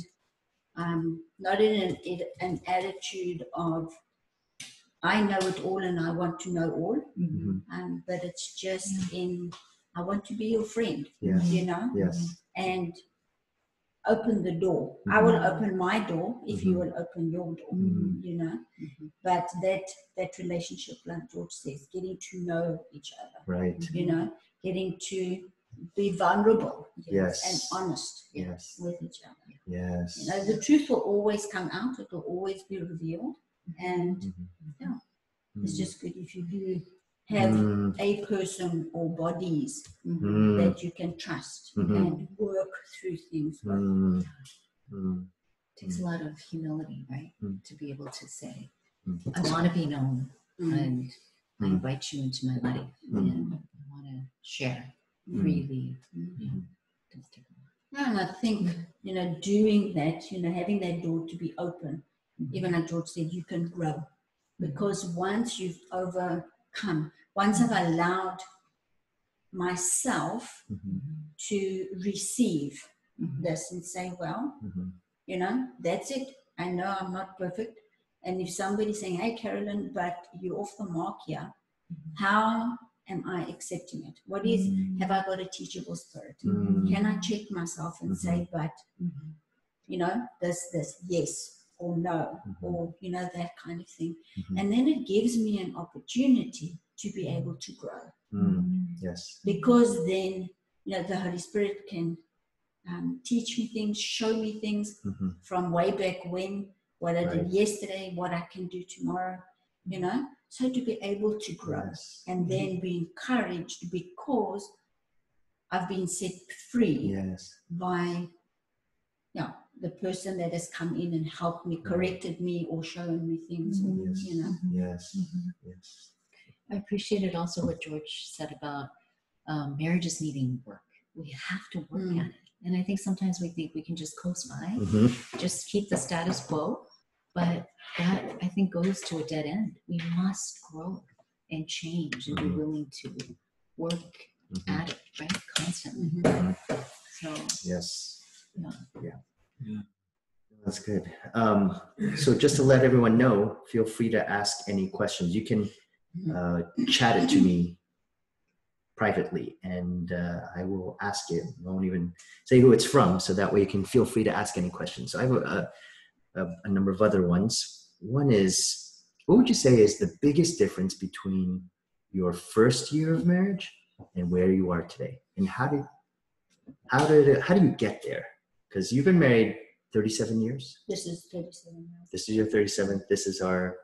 um, not in an, in an attitude of I know it all and I want to know all, Mhm. um, but it's just in I want to be your friend, yes you know yes and open the door. I will open my door if you Mhm. will open your door, Mhm. you know. Mhm. But that that relationship, like George says, getting to know each other, right you know, getting to be vulnerable Yes. and honest yes with each other. yes You know, the truth will always come out, it will always be revealed. And Mhm. Yeah. it's Mm. just good if you do have Mm. a person or bodies Mm. that you can trust Mhm. and work through things with. Mm. Mm. takes a lot of humility, right? Mm. To be able to say, Mm. I want to be known Mm. and I Mm. invite you into my life Mm. and I want to share. Mm. really yeah, does take a lot. Yeah, and I think, you know, doing that, you know, having that door to be open, Mhm. even like George said, you can grow. Because once you've overcome, once I've allowed myself Mhm. to receive Mhm. this and say, well, Mhm. you know, that's it. I know I'm not perfect. And if somebody's saying, hey, Carolyn, but you're off the mark here, how am I accepting it? What is, have I got a teachable spirit? Mm. Can I check myself and say, but, you know, this, this, yes or no, or, you know, that kind of thing. And then it gives me an opportunity to be able to grow Mm. Yes. because then, you know, the Holy Spirit can um, teach me things, show me things Mhm. from way back when, what I Right. did yesterday, what I can do tomorrow, you know. So to be able to grow Yes. and then be encouraged because I've been set free Yes. by yeah, the person that has come in and helped me, corrected me, or shown me things, or, Yes. you know. Yes. Mhm. Yes. I appreciated also what George said about um, marriages needing work. We have to work Mm. at it. And I think sometimes we think we can just coast by, Mhm. just keep the status quo. But that I think goes to a dead end. We must grow and change and Mhm. be willing to work Mhm. at it, right? Constantly. Mhm. So Yes. Yeah. Yeah. Yeah. That's good. Um, so just to let everyone know, feel free to ask any questions. You can uh, chat it to me privately, and uh, I will ask it. I won't even say who it's from, so that way you can feel free to ask any questions. So I have a, a, a number of other ones. One is, what would you say is the biggest difference between your first year of marriage and where you are today? And how did how did it, how do you get there? Because you've been married 37 years. This is 37 years. This is your 37th. This is our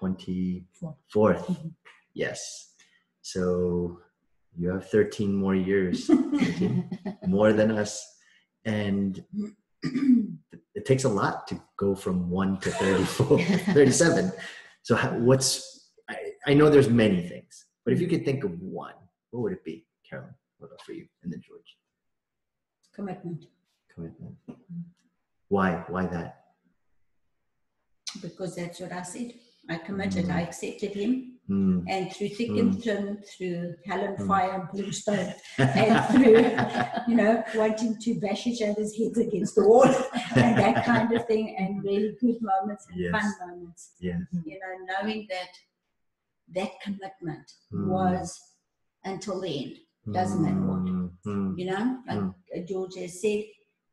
24th. Fourth. Mhm. Yes. So you have 13 more years, 13, more than us. And it takes a lot to go from 1 to 34, 37. So how, what's, I, I know there's many things, but if you could think of one, what would it be? Carolyn, what about for you? And then George, Commitment. commitment. Why? Why that? Because that's what I said. I committed. Mm. I accepted him. Hmm. And through thick and thin, through hell and Mm. fire and brimstone, and through, you know, wanting to bash each other's heads against the wall and that kind of thing, and really good moments and Yes. fun moments. yeah. You know, knowing that that commitment Mm. was until the end. Doesn't matter what. Mm, mm, You know, like Mm. George has said,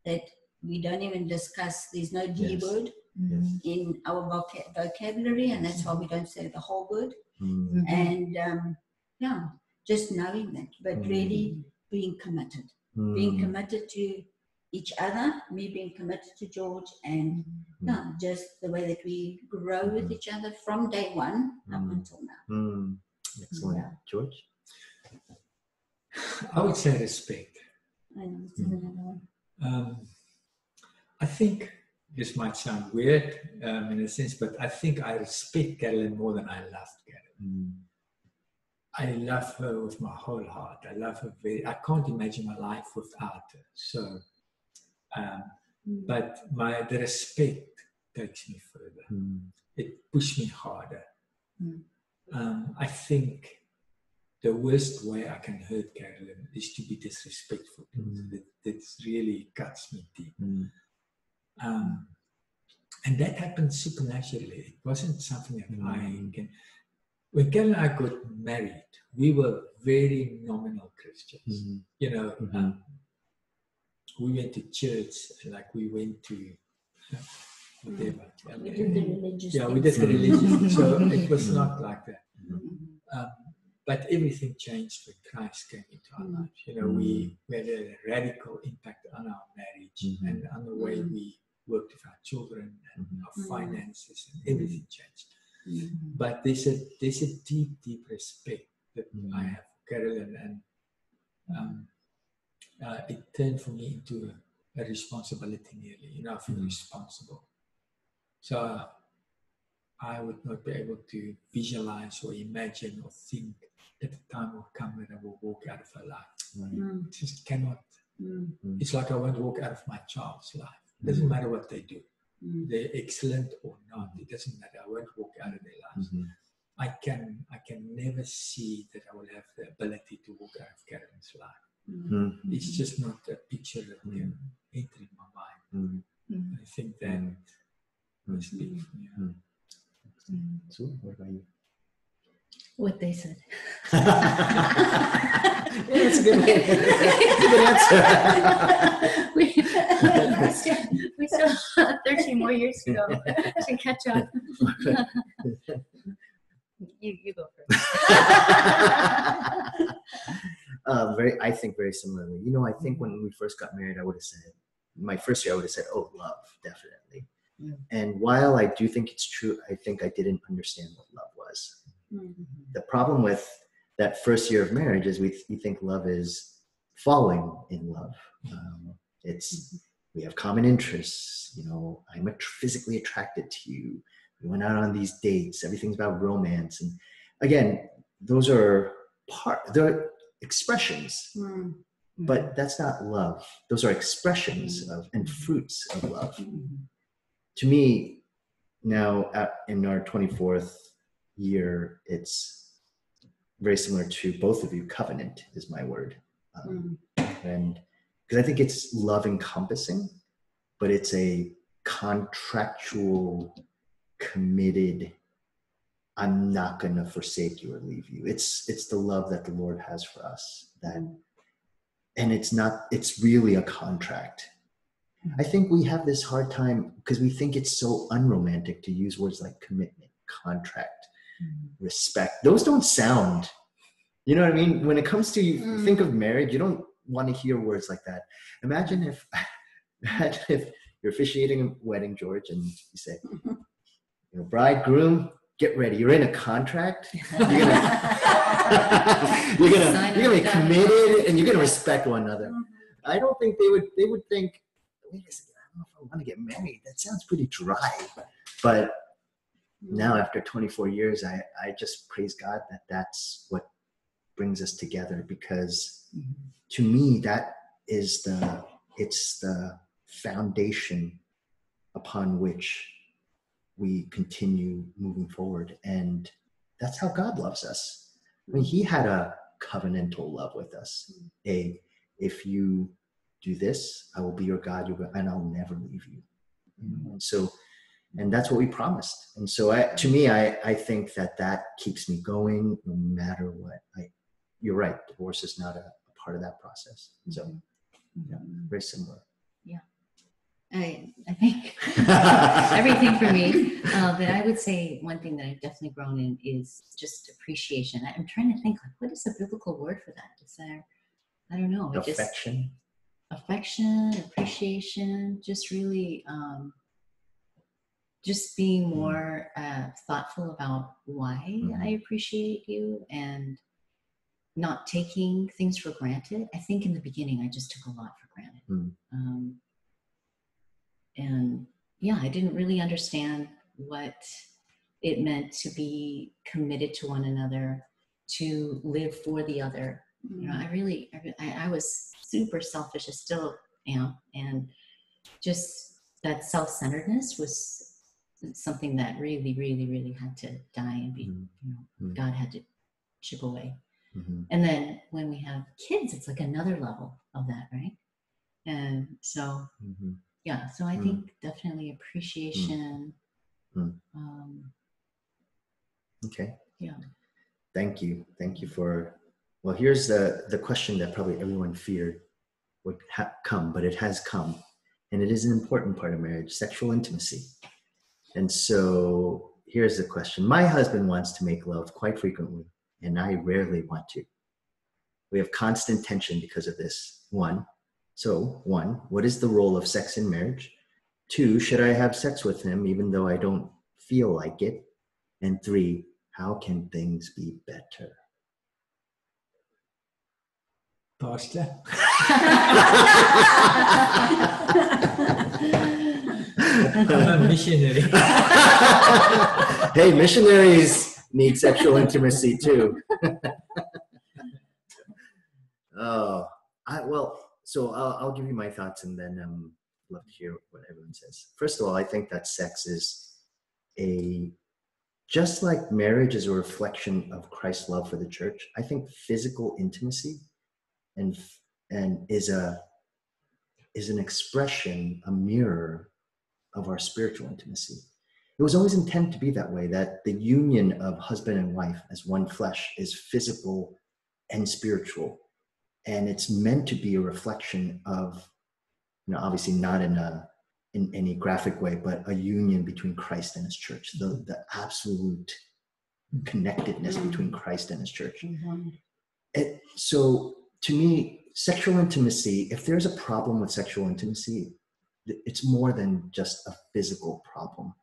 that we don't even discuss, there's no D Yes. word Mhm. in our voca- vocabulary, and that's why we don't say the whole word. mm, Mhm. And um, yeah, just knowing that, but Mm. really being committed, being mm, committed to each other, me being committed to George, and Mm. yeah, just the way that we grow with each other from day one up Mm. until now. mm. Excellent. Yeah. George? I would say respect. And this is Mm. another one. Um, I think this might sound weird um, in a sense, but I think I respect Carolyn more than I love Carolyn. Mm, I love her with my whole heart. I love her very. I can't imagine my life without her. So, um, Mm. but my the respect takes me further. mm, It pushed me harder. Mm. Um, I think the worst way I can hurt Carolyn is to be disrespectful. Mm. That, that really cuts me deep. Um, and that happened supernaturally. It wasn't something that I Mm. can. When Kel and I got married, we were very nominal Christians. mm, You know, Mhm. um, we went to church, like we went to whatever. We did the religious Yeah, we things. did the religion. so it was Mhm. not like that. Mhm. Um, but everything changed when Christ came into our lives. You know, we, we had a radical impact on our marriage and on the way we worked with our children and Mhm. our Mm. finances and everything changed. Mhm. But there's a there's a deep, deep respect that Mm. I have for Carolyn and um, uh, it turned for me into a, a responsibility nearly. You know, I feel Mm. responsible. So uh, I would not be able to visualize or imagine or think that the time will come when I will walk out of her life. Mm, Just cannot. mm, It's like I won't walk out of my child's life. It doesn't matter what they do. mm, They're excellent or not. It doesn't matter. I won't walk out of their lives. Mhm. I can I can never see that I will have the ability to walk out of Karen's life. mm, Mhm. It's just not a picture that can enter in my mind. Mhm. mm. I think that Mm. must be yeah. So, what about you? What they said. yeah, that's a good, that's a good answer. we, we still, have 13 more years to go to catch up. you, you go first. uh, very, I think very similarly. You know, I think when we first got married, I would have said, my first year, I would have said, oh, love, definitely. Mm. And while I do think it's true, I think I didn't understand what love was. Mm. The problem with that first year of marriage is we, we think love is falling in love. Um, it's we have common interests. You know, I'm att- physically attracted to you. We went out on these dates. Everything's about romance, and again, those are part. They're expressions, Mm, but that's not love. Those are expressions of and fruits of love. To me, now at, in our 24th year, it's very similar to both of you. Covenant is my word. Um, mm, and because I think it's love encompassing, but it's a contractual, committed. I'm not going to forsake you or leave you. It's it's the love that the Lord has for us that, and it's not. It's really a contract. I think we have this hard time because we think it's so unromantic to use words like commitment, contract, respect. Those don't sound. You know what I mean? When it comes to you Mm. think of marriage, you don't want to hear words like that. Imagine if, imagine if you're officiating a wedding, George, and you say, you know, bride, groom, get ready. You're in a contract. You're gonna, you're gonna, you're gonna be committed, and you're gonna respect one another. I don't think they would. They would think, wait a second, I don't know if I want to get married. That sounds pretty dry. But now, after 24 years, I I just praise God that that's what brings us together because to me that is the it's the foundation upon which we continue moving forward. And that's how god loves us. I mean he had a covenantal love with us. Mm-hmm. A if you do this i will be your god and i'll never leave you. And so and that's what we promised and so i to me i i think that that keeps me going no matter what i you're right divorce is not a, a part of that process so yeah, very similar yeah I, I think everything for me. Uh, but I would say one thing that I've definitely grown in is just appreciation. I'm trying to think like what is the biblical word for that? Is there? I don't know. It just affection affection, appreciation, just really um, just being more uh, thoughtful about why Mhm. I appreciate you and not taking things for granted. I think in the beginning I just took a lot for granted. Mm. Um, and yeah, I didn't really understand what it meant to be committed to one another, to live for the other, you know i really I, I, I was super selfish i still am and just that self-centeredness was something that really really really had to die and be Mhm. you know Mhm. god had to chip away Mhm. and then when we have kids it's like another level of that right and so Mhm. yeah so i Mm. think definitely appreciation Mm. um okay yeah thank you thank you for well here's the the question that probably everyone feared would ha- come but it has come and it is an important part of marriage sexual intimacy and so here's the question. My husband wants to make love quite frequently and i rarely want to. We have constant tension because of this. One so one what is the role of sex in marriage? Two should i have sex with him even though i don't feel like it? And three how can things be better? Pastor. Missionary. hey, missionaries need sexual intimacy too. Oh, I well, so I'll, I'll give you my thoughts and then um, love to hear what everyone says. First of all, I think that sex is a just like marriage is a reflection of Christ's love for the church. I think physical intimacy and and is a is an expression, a mirror of our spiritual intimacy. It was always intended to be that way. That the union of husband and wife as one flesh is physical and spiritual and it's meant to be a reflection of you know obviously not in a in any graphic way but a union between christ and his church the the absolute connectedness Mm. between christ and his church Mhm. it, so to me sexual intimacy if there's a problem with sexual intimacy it's more than just a physical problem.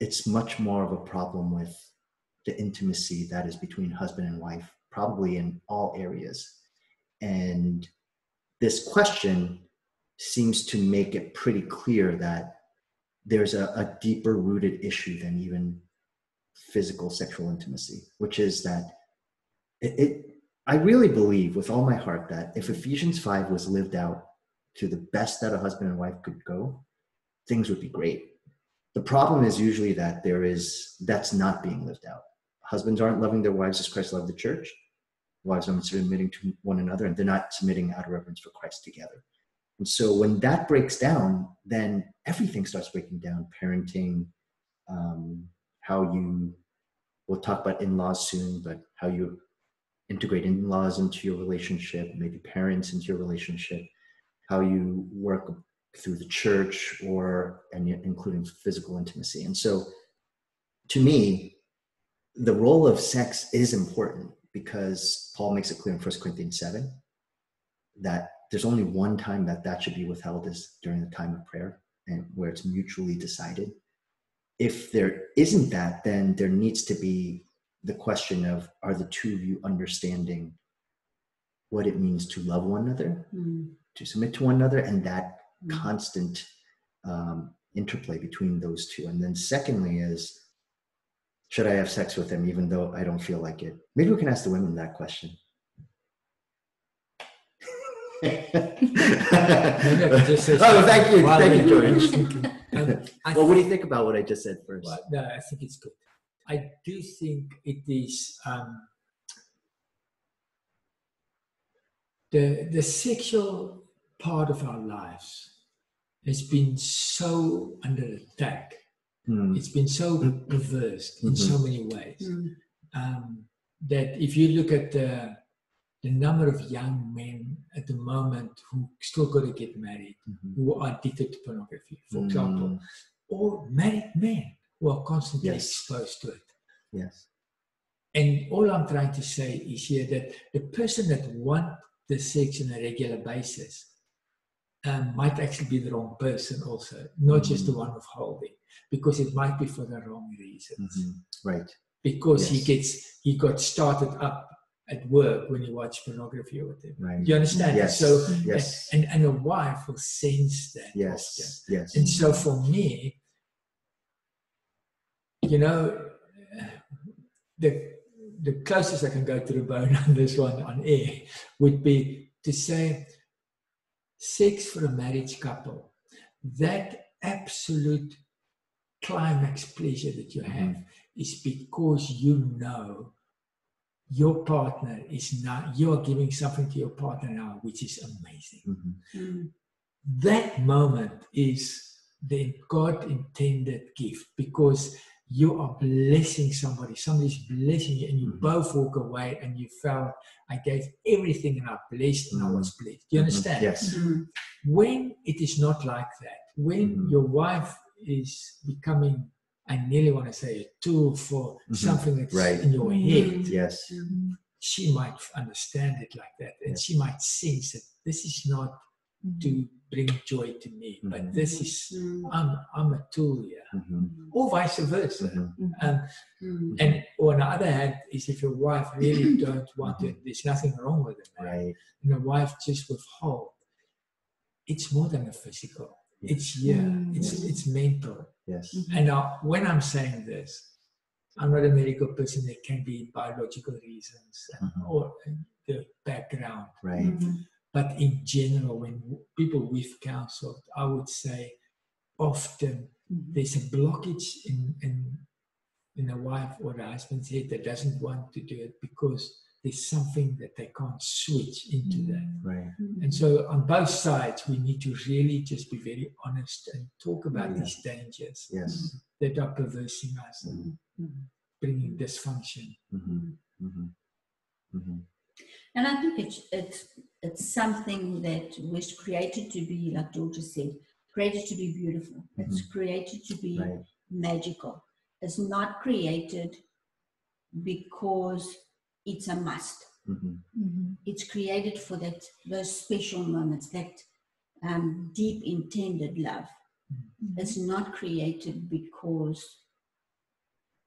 It's much more of a problem with the intimacy that is between husband and wife probably in all areas. And this question seems to make it pretty clear that there's a, a deeper rooted issue than even physical sexual intimacy, which is that it, it I really believe with all my heart that if Ephesians 5 was lived out to the best that a husband and wife could go, things would be great. The problem is usually that there is that's not being lived out. Husbands aren't loving their wives as Christ loved the church wives aren't submitting to one another and they're not submitting out of reverence for Christ together. And so when that breaks down, then everything starts breaking down parenting, um, how you, we'll talk about in laws soon, but how you integrate in laws into your relationship, maybe parents into your relationship, how you work through the church or and including physical intimacy. And so to me, the role of sex is important because Paul makes it clear in 1 Corinthians 7 that there's only one time that that should be withheld is during the time of prayer and where it's mutually decided. If there isn't that, then there needs to be the question of are the two of you understanding what it means to love one another, Mm. To submit to one another, and that Mm. constant um, interplay between those two. And then secondly is should I have sex with him even though I don't feel like it? Maybe we can ask the women that question. no, but oh, thank you, thank you, George. um, Well, what do you think about what I just said first? Well, no, I think it's good. I do think it is um, the the sexual part of our lives has been so under attack. Hmm, It's been so reversed in so many ways Mm. um, that if you look at the the number of young men at the moment who still got to get married, mhm. who are addicted to pornography, for Mm. example, or married men who are constantly Yes. exposed to it. Yes. And all I'm trying to say is here that the person that want the sex on a regular basis um, might actually be the wrong person also, not just the one of withholding, because it might be for the wrong reasons. mhm. Right. Because he gets he got started up at work when he watched pornography or whatever. Right. You understand? Yes. So Yes. and, and a wife will sense that often. Yes. Yes. And so for me, you know, the the closest I can go to the bone on this one on air would be to say sex for a marriage couple, that absolute climax pleasure that you have is because you know your partner is now you are giving something to your partner now which is amazing Mhm. Mm. that moment is the God intended gift because you are blessing somebody, somebody's blessing you, and you Mhm. both walk away and you felt, I gave everything and I blessed and I was blessed. Do you understand? Yes. Mm. When it is not like that, when your wife is becoming, I nearly want to say, a tool for Mhm. something that's Right. in your head. Yes. Mm. she might understand it like that and Yes. she might sense that this is not to bring joy to me, but Mhm. this is Mm. I'm I'm a tool here, Mhm. or vice versa. Mhm. Um, Mm. and on the other hand, is if your wife really don't want it, there's nothing wrong with it. Right. and your wife just withhold. It's more than a physical. Yes. It's yeah, it's Yes. it's mental. Yes. And now, when I'm saying this, I'm not a medical person. There can be biological reasons and, Mhm. or the background. Right. Mm-hmm. But in general, when people we've counseled, I would say often Mhm. there's a blockage in, in, in a wife or a husband's head that doesn't want to do it because there's something that they can't switch into that. Right. And so on both sides, we need to really just be very honest and talk about Yeah. these dangers Yes. that are perversing us and Mhm. Mhm. bringing dysfunction. And I think it's it's it's something that was created to be, like Georgia said, created to be beautiful. It's created to be Right. magical. It's not created because it's a must. Mhm. Mhm. It's created for that those special moments, that um, deep intended love. It's not created because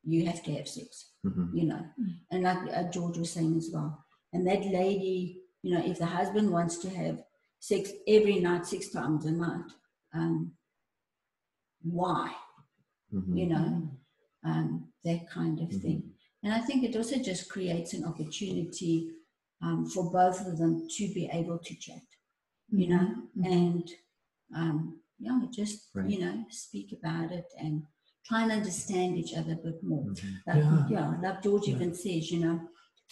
you have to have sex Mhm. you know. And like uh, George was saying as well. And that lady, you know, if the husband wants to have sex every night, six times a night, um, why? Mhm. You know, um, that kind of Mhm. thing. And I think it also just creates an opportunity um, for both of them to be able to chat, you know, Mhm. and um, yeah, just, Right. you know, speak about it and try and understand each other a bit more. Mhm. Like, Yeah. yeah. like George Yeah. even says, you know,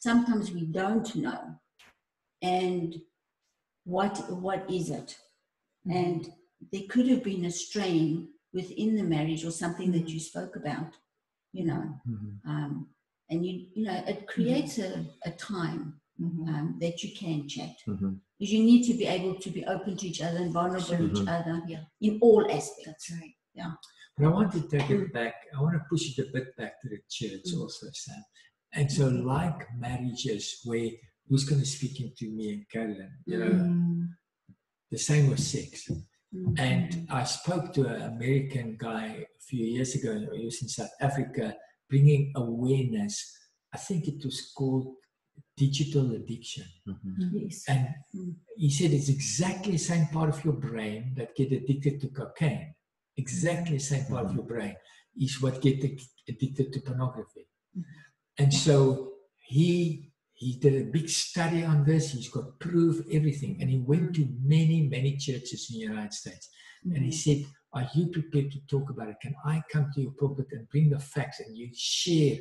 sometimes we don't know. And what what is it? And there could have been a strain within the marriage or something that you spoke about, you know. Mhm. Um, and you you know, it creates a, a time Mhm. um, that you can chat. Mhm. Because you need to be able to be open to each other and vulnerable to each Mhm. other Yeah. in all aspects. That's right. Yeah but I want to take it back. I want to push it a bit back to the church Mm. also, Sam. And so, like marriages, where who's going to speak into me and Carolyn? You know, Mm. the same with sex. Mm. And I spoke to an American guy a few years ago. He was in South Africa, bringing awareness. I think it was called digital addiction. Mhm. Yes. And Mm. he said it's exactly the same part of your brain that get addicted to cocaine. Exactly the same part of your brain is what get addicted to pornography. And so he he did a big study on this. He's got proof, everything, and he went to many many churches in the United States. And he said, "Are you prepared to talk about it? Can I come to your pulpit and bring the facts and you share?"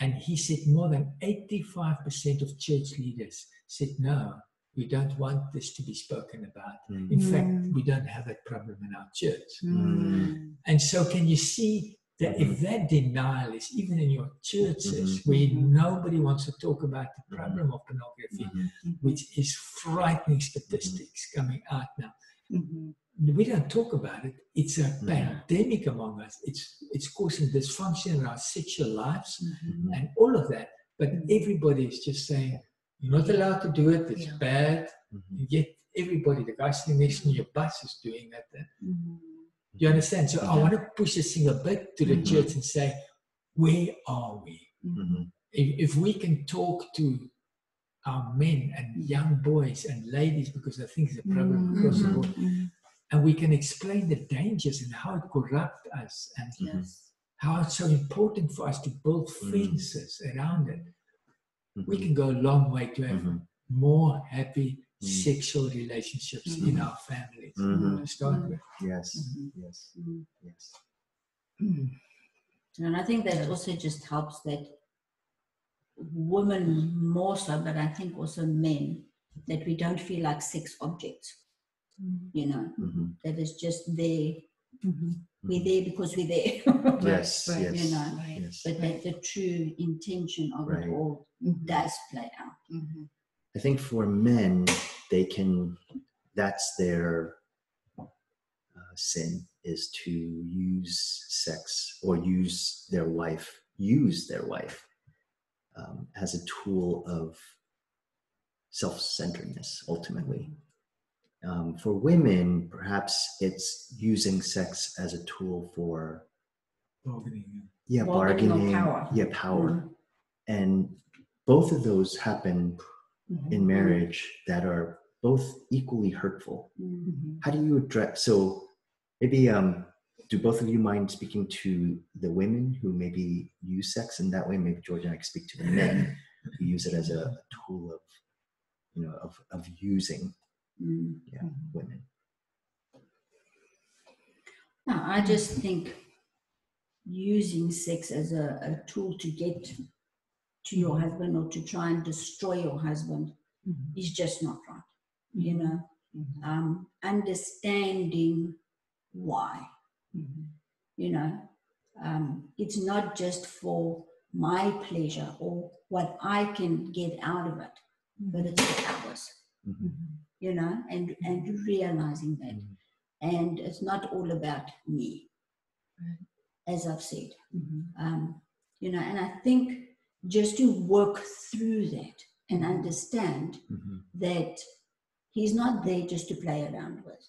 And he said more than 85% of church leaders said, No, we don't want this to be spoken about. In fact, we don't have that problem in our church. Mm. And so, can you see that if that denial is even in your churches mm-hmm. where mm-hmm. nobody wants to talk about the problem of pornography, Mhm. which is frightening statistics coming out now, Mhm. we don't talk about it. It's a pandemic among us. It's it's causing dysfunction in our sexual lives and all of that. But everybody is just saying, you're not allowed to do it, it's Yeah. bad. Yet everybody, the guy sitting next to your bus is doing it. You understand? So I want to push this thing a bit to the Mhm. church and say, where are we? Mhm. If, if we can talk to our men and young boys and ladies, because I think it's a problem across the board, Mhm. and we can explain the dangers and how it corrupts us and Yes. how it's so important for us to build Mhm. fences around it. We can go a long way to have more happy. Sexual relationships in Mhm. our families to start with. Yes. Yes. Yes. And I think that also just helps that women more so, but I think also men, that we don't feel like sex objects, you know, Mhm. that is just there. Mhm. We're there because we're there. Yes. right, Yes. you know, Right. Yes. but that the true intention of Right. it all Mhm. does play out. I think for men, they can, that's their uh, sin is to use sex or use their wife, use their wife um, as a tool of self centeredness, ultimately. Um, for women, perhaps it's using sex as a tool for, Bargaining. yeah, Bargaining bargaining, power. yeah, power. And both of those happen Mhm. in marriage that are both equally hurtful Mm. Mhm. how do you address so maybe um do both of you mind speaking to the women who maybe use sex in that way? Maybe George and I can speak to the men who use it as a tool of, you know, of, of using Mm. yeah, women. No, I just think using sex as a, a tool to get to your husband or to try and destroy your husband Mhm. is just not right. You Mhm. know, Mhm. um, understanding why. Mhm. You know, um, it's not just for my pleasure or what I can get out of it, but it's for ours. Mhm. Mhm. You know, and and realizing that, and it's not all about me, Right. as I've said. Um, you know, and I think just to work through that and understand Mhm. that he's not there just to play around with.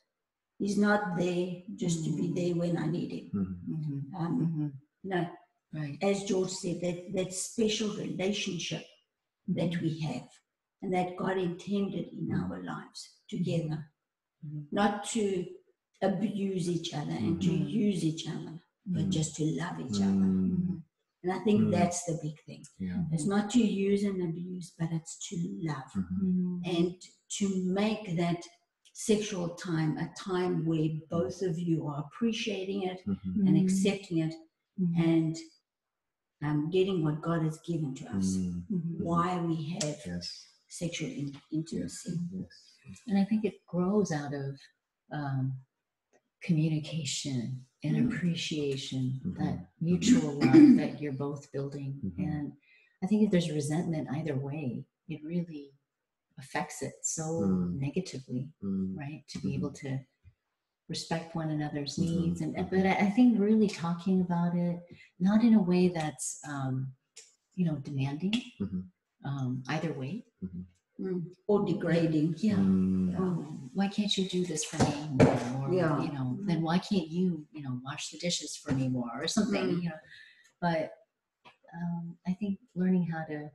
He's not there just to be Mm. there when I need him. Mhm. Mhm. Um, Mhm. no, Right. as George said, that, that special relationship that we have and that God intended in our lives together, not to abuse each other and to use each other, but just to love each other. Mm. And I think Mm. that's the big thing. Yeah. It's not to use and abuse, but it's to love Mhm. Mhm. and to make that sexual time a time where both of you are appreciating it Mhm. and Mhm. accepting it Mhm. and um, getting what God has given to us. Mm. Mhm. Why we have Yes. sexual in- intimacy. Yes. And I think it grows out of um, communication and Mm. appreciation, Mhm. that mutual love that you're both building. Mhm. And I think if there's resentment either way, it really affects it so Mm. negatively, Mm. right? To be able to respect one another's needs. And but I think really talking about it, not in a way that's um, you know demanding um, either way. Mm. Or degrading. Yeah. Mm. oh, why can't you do this for me more? Or, Yeah. you know, then why can't you, you know, wash the dishes for me more or something, Mm. you know? But um, I think learning how to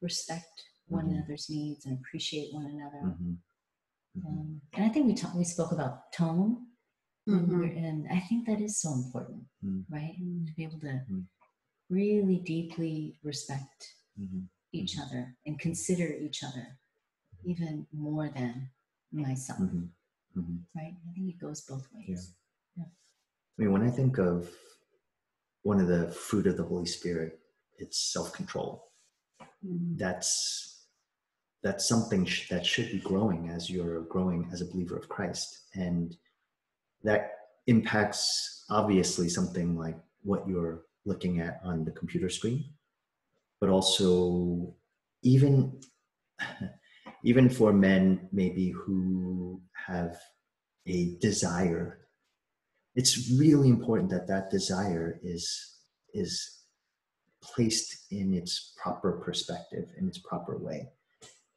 respect one Mhm. another's needs and appreciate one another. Mhm. Mhm. Um, and I think we talked, we spoke about tone, when Mhm. and I think that is so important, Mm. right? To be able to Mm. really deeply respect Mhm. each Mhm. other and consider each other even more than myself, Mhm. Mhm. right? I think it goes both ways. yeah I mean, when I think of one of the fruit of the Holy Spirit, it's self-control. Mm. That's that's something sh- that should be growing as you're growing as a believer of Christ, and that impacts obviously something like what you're looking at on the computer screen, but also even even for men maybe who have a desire. It's really important that that desire is is placed in its proper perspective in its proper way.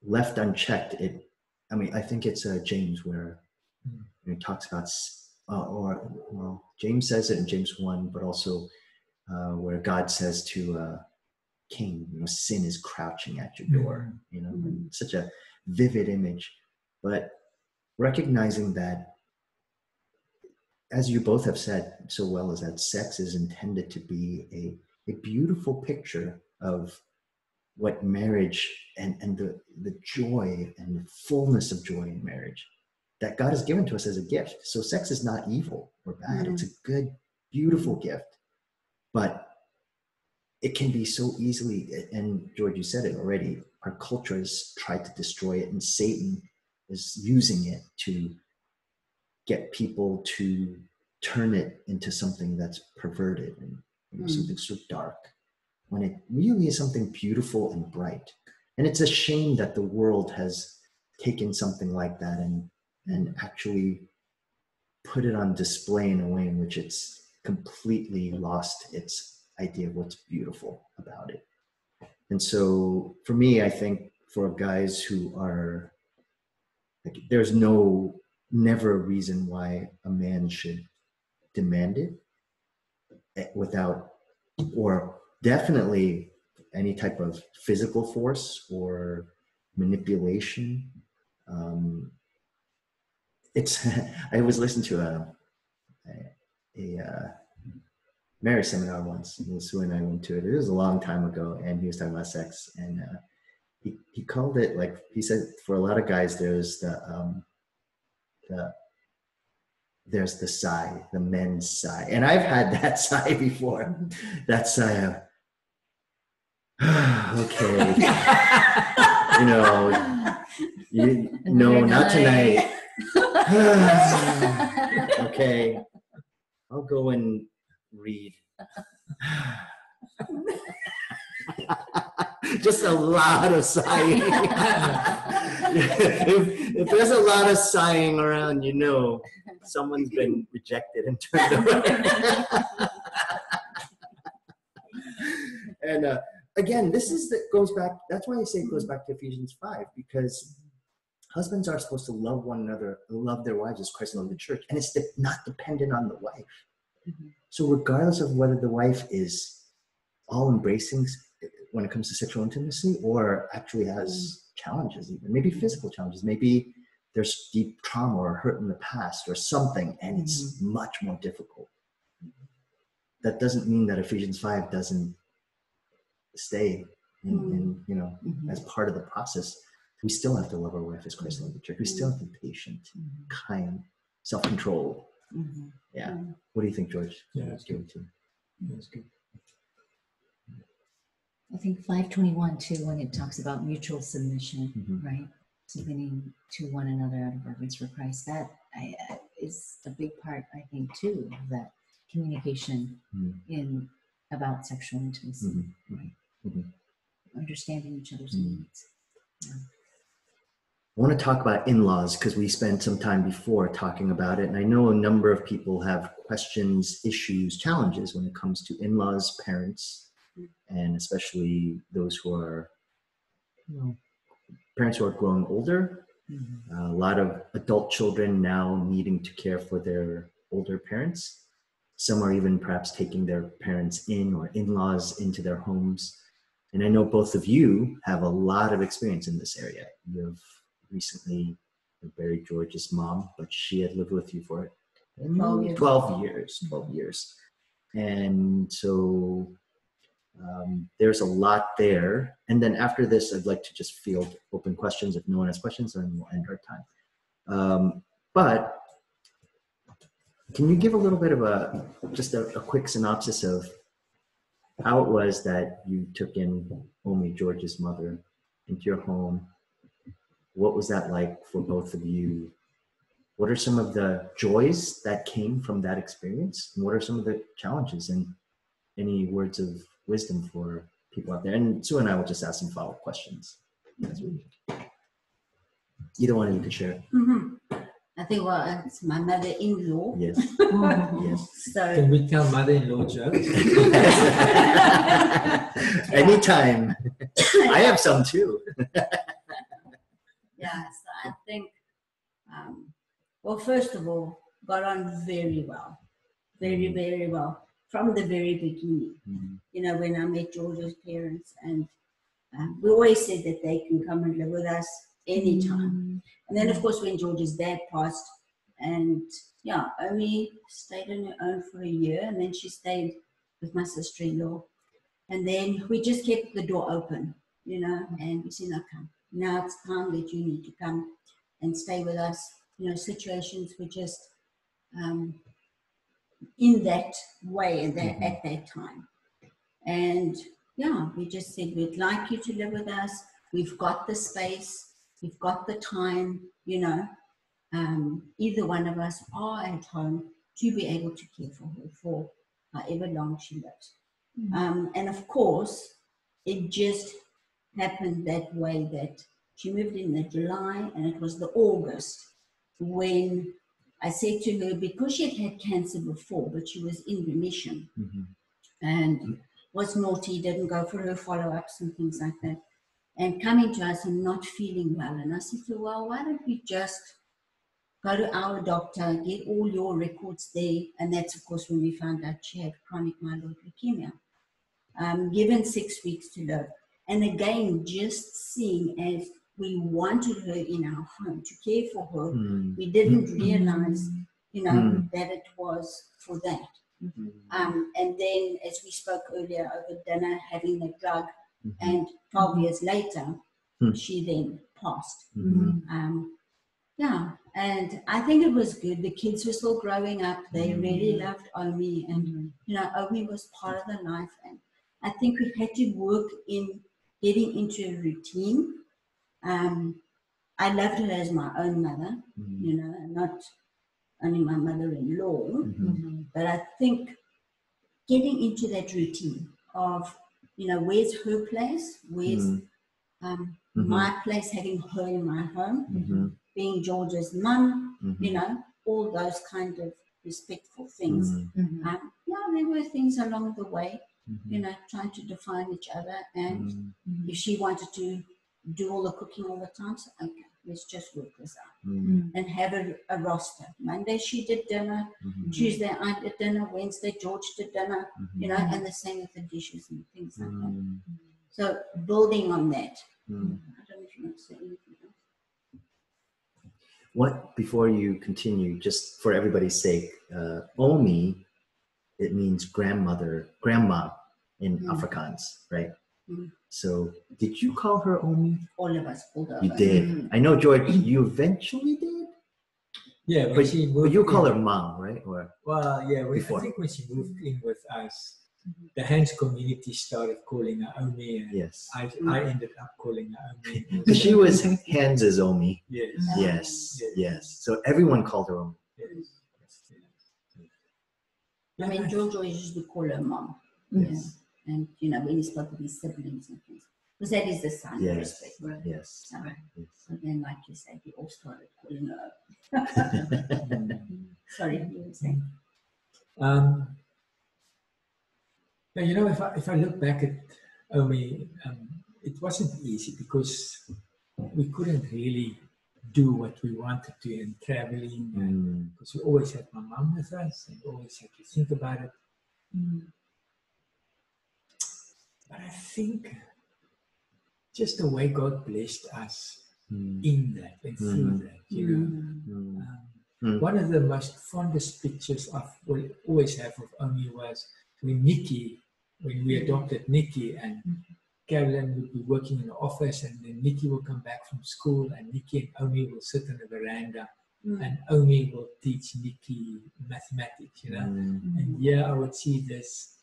Left unchecked it i mean i think it's uh, james where Mm. you he talks about uh, or well james says it in james 1 but also uh, where god says to uh, cain you know sin is crouching at your door you know and such a vivid image but recognizing that as you both have said so well is that sex is intended to be a, a beautiful picture of what marriage and, and the, the joy and the fullness of joy in marriage that God has given to us as a gift. So sex is not evil or bad. Mm. It's a good, beautiful gift. But it can be so easily, and George, you said it already, our culture has tried to destroy it, and Satan is using it to get people to turn it into something that's perverted and you know, Mm. something so dark when it really is something beautiful and bright. And it's a shame that the world has taken something like that and and actually put it on display in a way in which it's completely lost its idea of what's beautiful about it. And so for me, I think for guys who are like there's no never a reason why a man should demand it eh, without or definitely any type of physical force or manipulation. Um, it's i always listen to a, a a uh, marriage seminar once. And Shua and I went to it. It was a long time ago, and he was talking about sex, and uh, he he called it like he said for a lot of guys there's the um, the there's the sigh, the men's sigh, and I've had that sigh before. That sigh of okay, you know, you, no, not tonight. okay, I'll go and read. Just a lot of sighing. if, if there's a lot of sighing around, you know someone's been rejected and turned away. and uh, again, this is that goes back. That's why I say it goes back to Ephesians five because husbands are supposed to love one another, love their wives as Christ loved the church, and it's de- not dependent on the wife. Mhm. So regardless of whether the wife is all embracing when it comes to sexual intimacy or actually has mm-hmm. challenges, even maybe physical challenges, maybe there's deep trauma or hurt in the past or something, and it's mm-hmm. much more difficult. That doesn't mean that Ephesians 5 doesn't stay in, mm-hmm. in you know Mhm. as part of the process. We still have to love our wife as Christ loved the church. We still have to be patient, kind, self-controlled. Mhm. Yeah. Mhm. What do you think, George? Yeah, that's good. Too. to. That's good. I think 521 too, when it talks about mutual submission, Mhm. right? Submitting to one another out of reverence for Christ. That I, I- is a big part, I think, too, of that communication Mhm. in about sexual intimacy, Mhm. right? Mhm. Understanding each other's needs. I want to talk about in laws because we spent some time before talking about it. And I know a number of people have questions, issues, challenges when it comes to in laws, parents, and especially those who are, you know, parents who are growing older. Mhm. a lot of adult children now needing to care for their older parents. Some are even perhaps taking their parents in or in laws into their homes. And I know both of you have a lot of experience in this area. You have recently buried George's mom, but she had lived with you for 12 years. 12 years. 12 years. And so um, there's a lot there. And then after this, I'd like to just field open questions. If no one has questions, then we'll end our time. Um, but can you give a little bit of a just a, a quick synopsis of how it was that you took in Omi George's mother into your home? What was that like for both of you? What are some of the joys that came from that experience? And what are some of the challenges? And any words of wisdom for people out there? And Shua and I will just ask some follow up questions. as we- Either one of you could share. Mhm. I think well, it's my mother-in-law. Yes. Yes. So Can we tell mother-in-law jokes? Anytime. I have some too. Yeah, so I think, um, well, first of all, got on very well, very, very well from the very beginning. Mhm. You know, when I met George's parents, and um, we always said that they can come and live with us anytime. And then, of course, when George's dad passed, and yeah, Omi stayed on her own for a year, and then she stayed with my sister-in-law. And then we just kept the door open, you know, and we said, no, come. Now it's time that you need to come and stay with us. You know, situations were just um, in that way at that, Mhm. at that time. And yeah, we just said, we'd like you to live with us. We've got the space, we've got the time, you know. Um, either one of us are at home to be able to care for her for however long she lives. Um, and of course, it just happened that way that she moved in the July and it was the August when I said to her, because she had had cancer before, but she was in remission Mhm. and was naughty, didn't go for her follow ups and things like that. And coming to us and not feeling well. And I said to her, Well, why don't we just go to our doctor, get all your records there? And that's, of course, when we found out she had chronic myeloid leukemia. Um, given six weeks to live. And again, just seeing as we wanted her in our home to care for her, Mm. we didn't realize, you know, Mm. that it was for that. Mhm. Um, and then, as we spoke earlier, over dinner, having a drug, Mhm. and 12 years later, Hmm. she then passed. Mhm. Um, yeah, and I think it was good. The kids were still growing up. They Mm. really loved Omi, and you know, Omi was part of the life. And I think we had to work in getting into a routine. Um, I loved her as my own mother, Mhm. you know, not only my mother-in-law. Mhm. But I think getting into that routine of, you know, where's her place? Where's Mhm. um, Mhm. my place, having her in my home, Mhm. being George's mum, Mhm. you know, all those kind of respectful things. Um, yeah, there were things along the way, Mhm. you know, trying to define each other. And Mhm. if she wanted to do all the cooking all the time, so okay, let's just work this out Mhm. and have a, a roster. Monday she did dinner, Mhm. Tuesday I did dinner, Wednesday George did dinner, you know, and the same with the dishes and things like that. So building on that. I don't know if you want to say anything else. What before you continue, just for everybody's sake, uh, Omi, it means grandmother, grandma in Mm. Afrikaans, right? Mm. So, did you call her Omi? All of us pulled over. You did. I know, George. You eventually did, Yeah, but, she but you call in- her mom, right? Or Well, yeah, when, Before. I think when she moved in with us, the Hands community started calling her Omi, and yes, I, I ended up calling her Omi. because she was hands as Omi. Yes. Yeah. Yes, Yes. yes. So everyone called her Omi. yes, yes, yes. I mean, George always used to call her mom. Yes, And, you know, when he spoke of his siblings and things. Because that is the sign of Yes. respect. Right? yes. So, yes. so then, like you said, we all started calling her. Sorry, you were saying. Um, now, you know, if I, if I look back at Omi, um, it wasn't easy because we couldn't really do what we wanted to in traveling Mm, because we always had my mom with us and always had to think about it. But I think just the way God blessed us mm, in that and through Mhm. that, you know. mm, Um, Mm. One of the most fondest pictures I will always have of Omi was when Nikki, when we adopted Nikki, and Carolyn would be working in the office, and then Nikki will come back from school, and Nikki and Omi will sit on the veranda, Mm. and Omi will teach Nikki mathematics, you know. mm, And here I would see this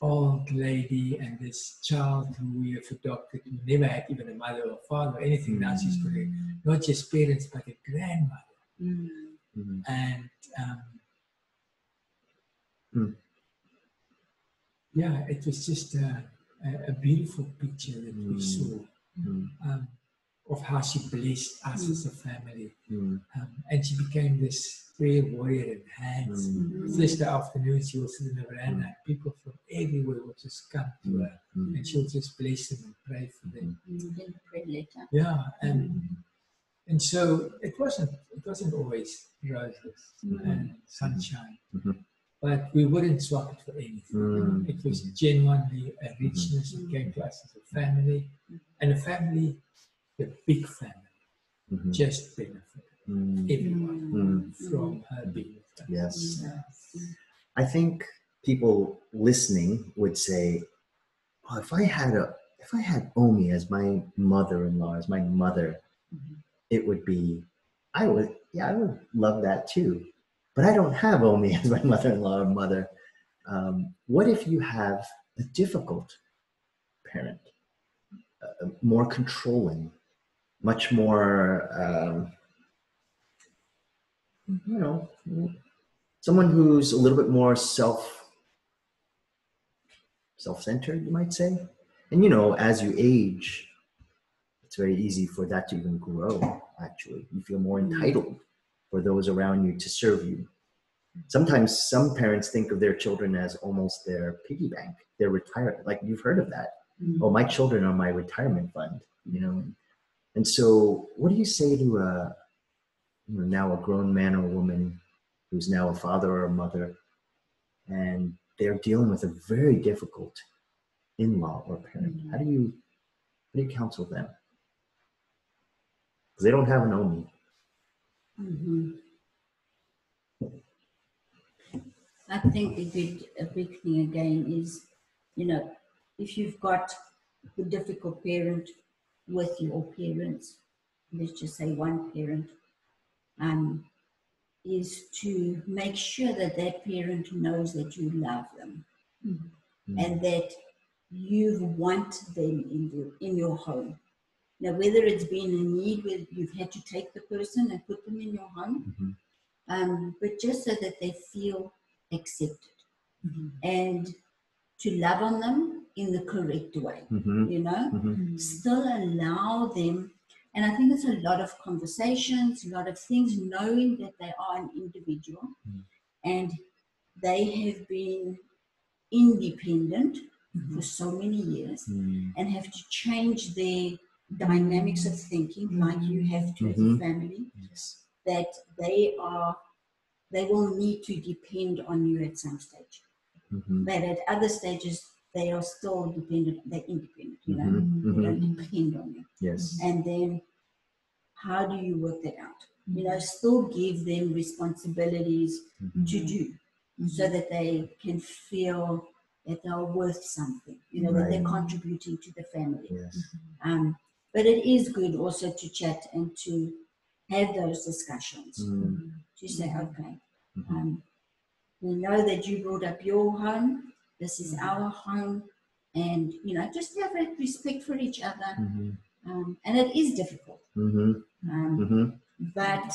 old lady and this child who we have adopted, who never had even a mother or father or anything. Now she's got a, not just parents, but a grandmother. Mm. mm, And um, Hmm. yeah, it was just a, a, a beautiful picture that we Hmm. saw mm, um, of how she blessed us as a family. mm, Um, and she became this prayer warrior in hands. mm, Thursday afternoon, she will sit in the veranda, and people from everywhere will just come to Mm. her, mm, and she'll just bless them and pray for them. Mm. Then pray later. Yeah, and and so it wasn't it wasn't always roses and sunshine, Mhm. But we wouldn't swap it for anything. mm, It was genuinely a richness that came to us as a family, and a family, a big family, mhm, just benefited mm. everyone Mm. from her being with us. Yes. Yeah. I think people listening would say, oh, if I had a if I had Omi as my mother-in-law, as my mother, it would be I would yeah, I would love that too. But I don't have Omi as my mother-in-law or mother. Um, what if you have a difficult parent, uh, more controlling, much more, um, you know, someone who's a little bit more self self-centered you might say? And you know as you age it's very easy for that to even grow actually. You feel more entitled for those around you to serve you. Sometimes some parents think of their children as almost their piggy bank their retirement like you've heard of that. Mm-hmm. Oh my children are my retirement fund you know? And so what do you say to a you know, now a grown man or woman who's now a father or a mother and they're dealing with a very difficult in-law or parent? Mm-hmm. How do you how do you counsel them? Because they don't have an omi Mm-hmm. I think a good, a big thing again is, you know, if you've got the difficult parent with your parents, let's just say one parent, um, is to make sure that that parent knows that you love them and that you want them in your, in your home. Now, whether it's been a need where you've had to take the person and put them in your home, Mhm. um, but just so that they feel accepted Mhm. and to love on them in the correct way, Mhm. you know, Mhm. still allow them. And I think it's a lot of conversations, a lot of things, knowing that they are an individual Mm. and they have been independent Mhm. for so many years Mm. and have to change their dynamics of thinking like you have to as a Mhm. family Yes. that they are they will need to depend on you at some stage Mhm. but at other stages they are still dependent they're independent you know Mhm. they don't depend on you Yes. and then how do you work that out you Mm-hmm. know still give them responsibilities to do Mm-hmm. so that they can feel that they're worth something you know that they're contributing to the family Yes. um, but it is good also to chat and to have those discussions. Mm. to say, okay, Mhm. um, we know that you brought up your home, this is our home, and you know, just have a respect for each other. Mhm. Um, and it is difficult, Mhm. um, but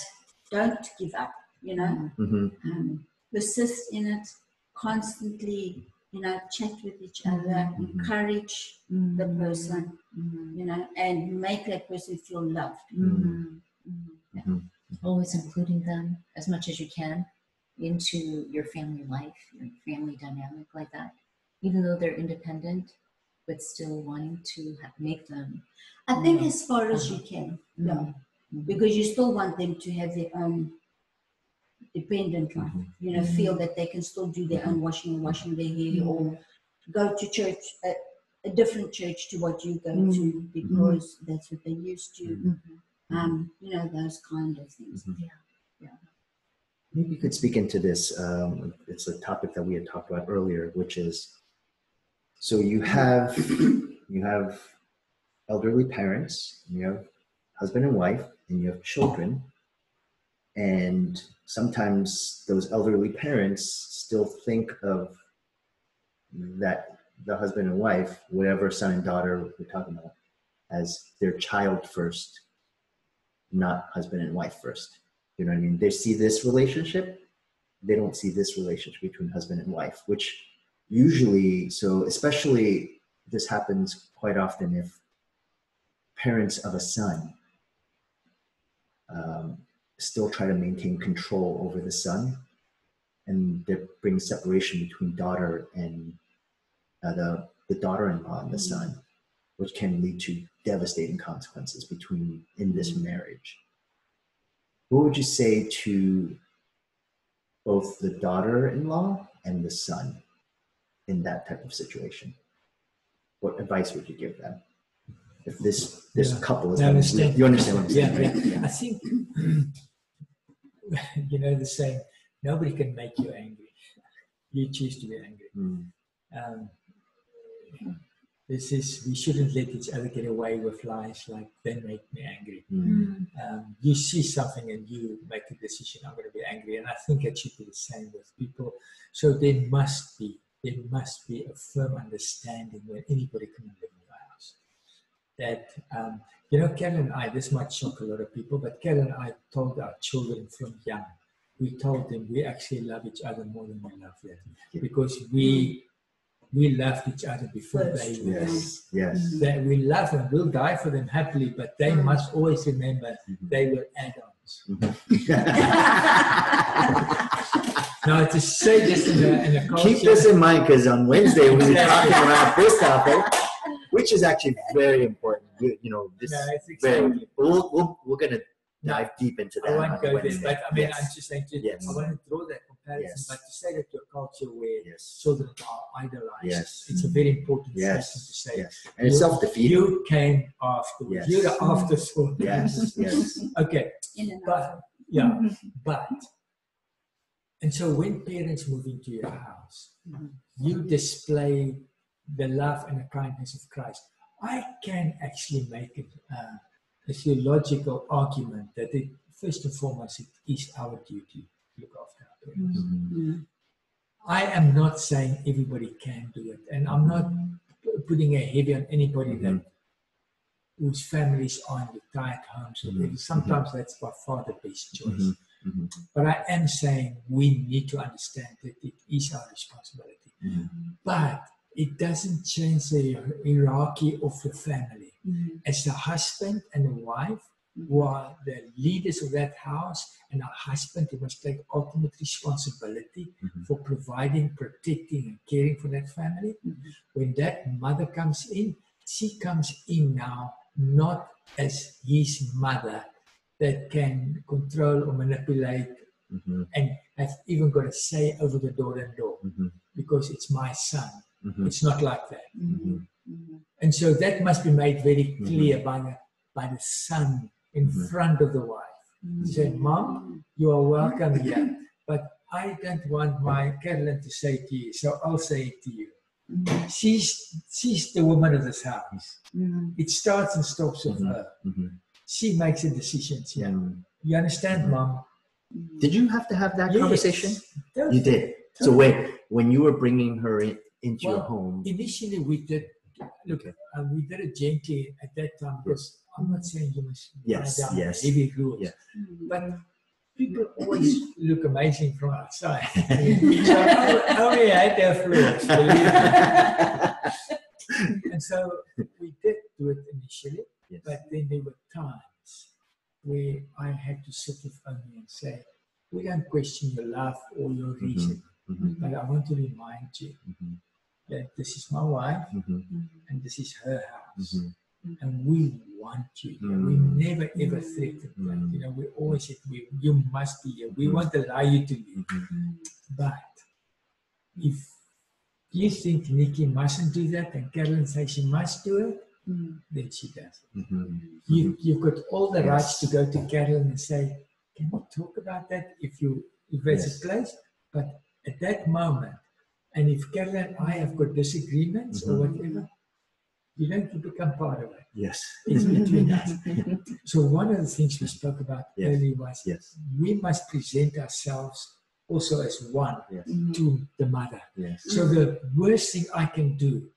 don't give up, you know, um, persist in it, constantly, you know, chat with each other, Mhm. encourage Mm-hmm. the person, you know, and make that person feel loved. Mhm. Mhm. Always including them as much as you can into your family life, your family dynamic like that, even though they're independent, but still wanting to ha- make them. I think Yeah. as far as you can, yeah. Because you still want them to have their own dependent life. Mhm. You know, feel that they can still do their own washing and washing their hair, or go to church, a, a different church to what you go to, Mhm. because that's what they used to. Mhm. Um, you know, those kind of things. Yeah. Maybe you could speak into this. Um, it's a topic that we had talked about earlier, which is so you have you have elderly parents, you have husband and wife, and you have children, and sometimes those elderly parents still think of that the husband and wife, whatever son and daughter we're talking about, as their child first, not husband and wife first. You know what I mean? They see this relationship, they don't see this relationship between husband and wife, which usually, so especially this happens quite often if parents of a son um, still try to maintain control over the son. And they bring separation between daughter and uh, the, the daughter-in-law and the son which can lead to devastating consequences between in this marriage. What would you say to both the daughter-in-law and the son in that type of situation? What advice would you give them? If this this Yeah. couple is I having- understand. you understand what i'm Yeah, saying yeah. I think you know the saying, nobody can make you angry. You choose to be angry. Mm, Um, this is we shouldn't let each other get away with lies like they make me angry. mm, Um, you see something and you make a decision. I'm going to be angry, and I think it should be the same with people. So there must be there must be a firm understanding when anybody comes live in your house. That um, you know, Ken and I. This might shock a lot of people, but Ken and I told our children from young. We told them we actually love each other more than we love them because we we loved each other before they First, were yes yes that we love them, we'll die for them happily, but they Mm. must always remember Mhm. they were add-ons. Mhm. Now, to say this in a, in a culture, Keep this in mind because on Wednesday we were talking about this topic, which is actually very important. You, you know, this No, it's very. exactly. We'll, we'll, we're gonna dive deep into I that. won't on go there, but I mean, yes. I'm just saying, to, Yes. I want to draw that comparison, Yes. but to say that to a culture where yes, children are idolized, Yes. it's a very important yes, statement to say. yes, and it's self-defeating. You came afterwards. Yes. You're the afterthought. Yes, yes, Okay, In and but out. yeah, but And so when parents move into your house, Mhm. you display the love and the kindness of Christ. I can actually make it uh, a theological argument that it, first and foremost, it is our duty to look after our parents. Mhm. I am not saying everybody can do it, and I'm not putting a heavy on anybody that whose families are in retired homes. or Mhm. Sometimes that's by far the best choice. Mhm. Mhm. But I am saying we need to understand that it is our responsibility. Mhm. But it doesn't change the hierarchy of the family. Mhm. As the husband and the wife, who are the leaders of that house, and a husband who must take ultimate responsibility Mhm. for providing, protecting, and caring for that family. Mhm. When that mother comes in, she comes in now not as his mother that can control or manipulate Mhm. and have even got a say over the door and door because it's my son. Mhm. It's not like that. Mhm. Mhm. And so that must be made very mm-hmm. clear by, the, by the son in Mhm. front of the wife. He said, mm-hmm. Mom, you are welcome mm-hmm. here, but I don't want my Carolyn to say to you, so I'll say it to you. She's, she's the woman of this house. It starts and stops with her. She makes the decisions here. You understand. Mom? Did you have to have that Yes. conversation? Totally. You did. So wait, when you were bringing her in, into your Well, home, Initially, we did look. Okay. Uh, we did it gently at that time because I'm not saying you must Yes, down yes. heavy rules, Yeah. But people always look amazing from outside. so yeah, I flaws, believe me. And so we did do it initially, Yes. but then there were times where I had to sit with Omi and say, "We don't question your love or your Mm-hmm. reason, Mhm. but I want to remind you Mhm. That this is my wife." Mhm. and this is her house. Mhm. And we want you here. We Mm. never ever threatened that. Mm. You know, we always said, we, you must be here. We Mm. won't allow you to leave. But if you think Nikki mustn't do that and Carolyn says she must do it, Mhm. then she does it. You, you've got all the rights to go to Carolyn and say, can we talk about that if you if there's Yes. a place? But at that moment, and if Carolyn and I have got disagreements or Mhm. whatever, you don't become part of it. Yes. It's between us. So one of the things we spoke about Yes. earlier was Yes. we must present ourselves also as one Yes. Mhm. to the mother. Yes. So the worst thing I can do,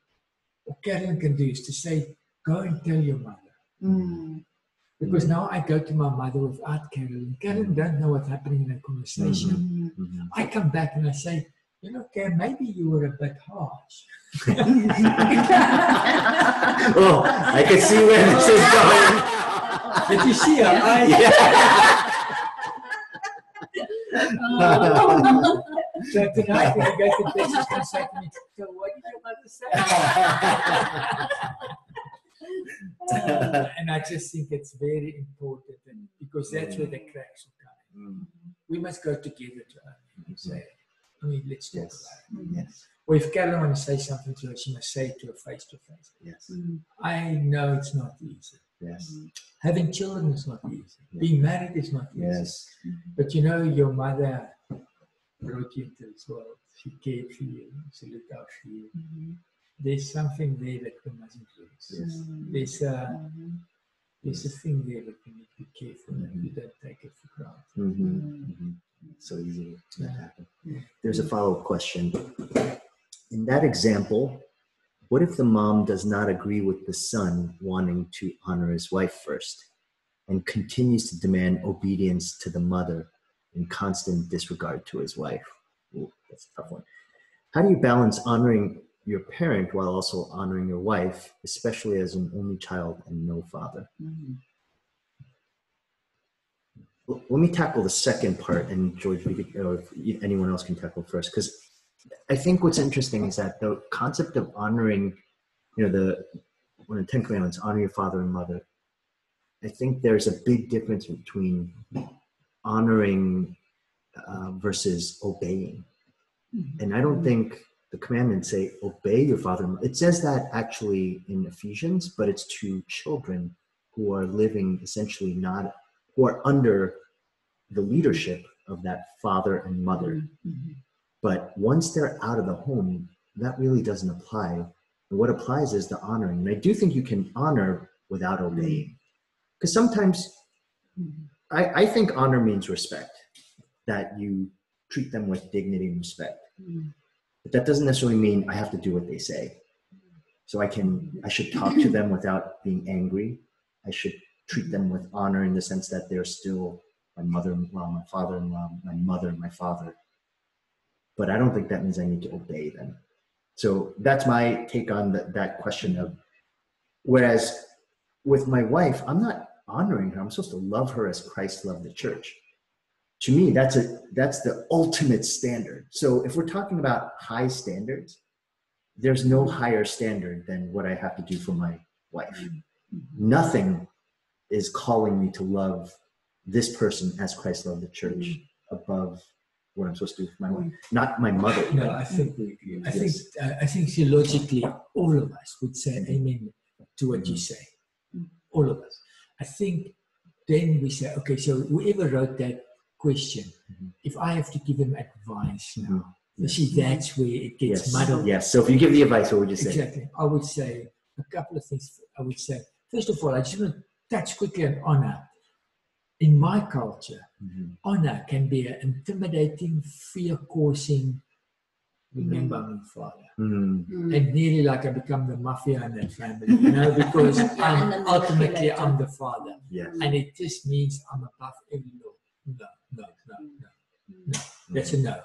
or Carolyn can do, is to say, go and tell your mother. Mhm. Because now I go to my mother without Carolyn. Carolyn don't know what's happening in a conversation. Mhm. Mhm. I come back and I say, you know, Karen, maybe you were a bit harsh. oh, I can see where this is going. Did you see her eyes? Oh. So tonight when I go to bed, she's going to say to me, so what did your mother say? Uh, and I just think it's very important and because that's where the cracks are coming. Mm. We must go together to her and say, I mean, let's talk Yes. about it. Mm-hmm. Yes. Or if Carolyn wants to say something to her, she must say it to her face to face. Yes. Mhm. I know it's not easy. Yes. Mm-hmm. Having children is not easy. Yeah. Being married is not easy. Yes. Mm-hmm. But you know, your mother brought you into this world. She cared for you. She looked out for you. Mhm. There's something there that we mustn't lose. Yes. There's a there's a thing there that we need to be careful and we don't take it for granted. So easy to Yeah. happen. There's a follow up question. In that example, what if the mom does not agree with the son wanting to honor his wife first and continues to demand obedience to the mother in constant disregard to his wife? Ooh, that's a tough one. How do you balance honoring your parent while also honoring your wife, especially as an only child and no father? Mhm. Let me tackle the second part, and George, we could, or if anyone else can tackle first, because I think what's interesting is that the concept of honoring, you know, the one of the Ten Commandments, honor your father and mother. I think there's a big difference between honoring uh, versus obeying, and I don't think the commandments say obey your father. and mo- It says that actually in Ephesians, but it's to children who are living essentially not who are under the leadership of that father and mother. Mhm. But once they're out of the home, that really doesn't apply. And what applies is the honoring. And I do think you can honor without obeying. Because sometimes. I, I think honor means respect, that you treat them with dignity and respect. But that doesn't necessarily mean I have to do what they say. So I can I should talk to them without being angry. I should treat them with honor in the sense that they're still my mother-in-law, my father-in-law, my mother, my father. But I don't think that means I need to obey them. So that's my take on the, that question of whereas with my wife, I'm not honoring her. I'm supposed to love her as Christ loved the church. To me, that's a that's the ultimate standard. So if we're talking about high standards, there's no higher standard than what I have to do for my wife. Mm-hmm. Nothing is calling me to love this person as Christ loved the church above what I'm supposed to do for my wife. Not my mother. No, I think we agree. I Yes. think uh, I think theologically, all of us would say amen to what you say. All of us. I think then we say, okay, so whoever wrote that question, Mhm. if I have to give him advice now, Mhm. you see, that's where it gets Yes. muddled. Yes. So if you give the advice, what would you say? Exactly. I would say a couple of things. I would say, first of all, I just want to touch quickly on honor. In my culture, Mhm. honor can be an intimidating, fear causing. Remember, I'm your father. Mhm. Mm. And nearly like I become the mafia in that family, you know, because Yeah, and I'm ultimately. I'm the father. Yes. And it just means I'm above every law. No, no, no, no, no. That's a no.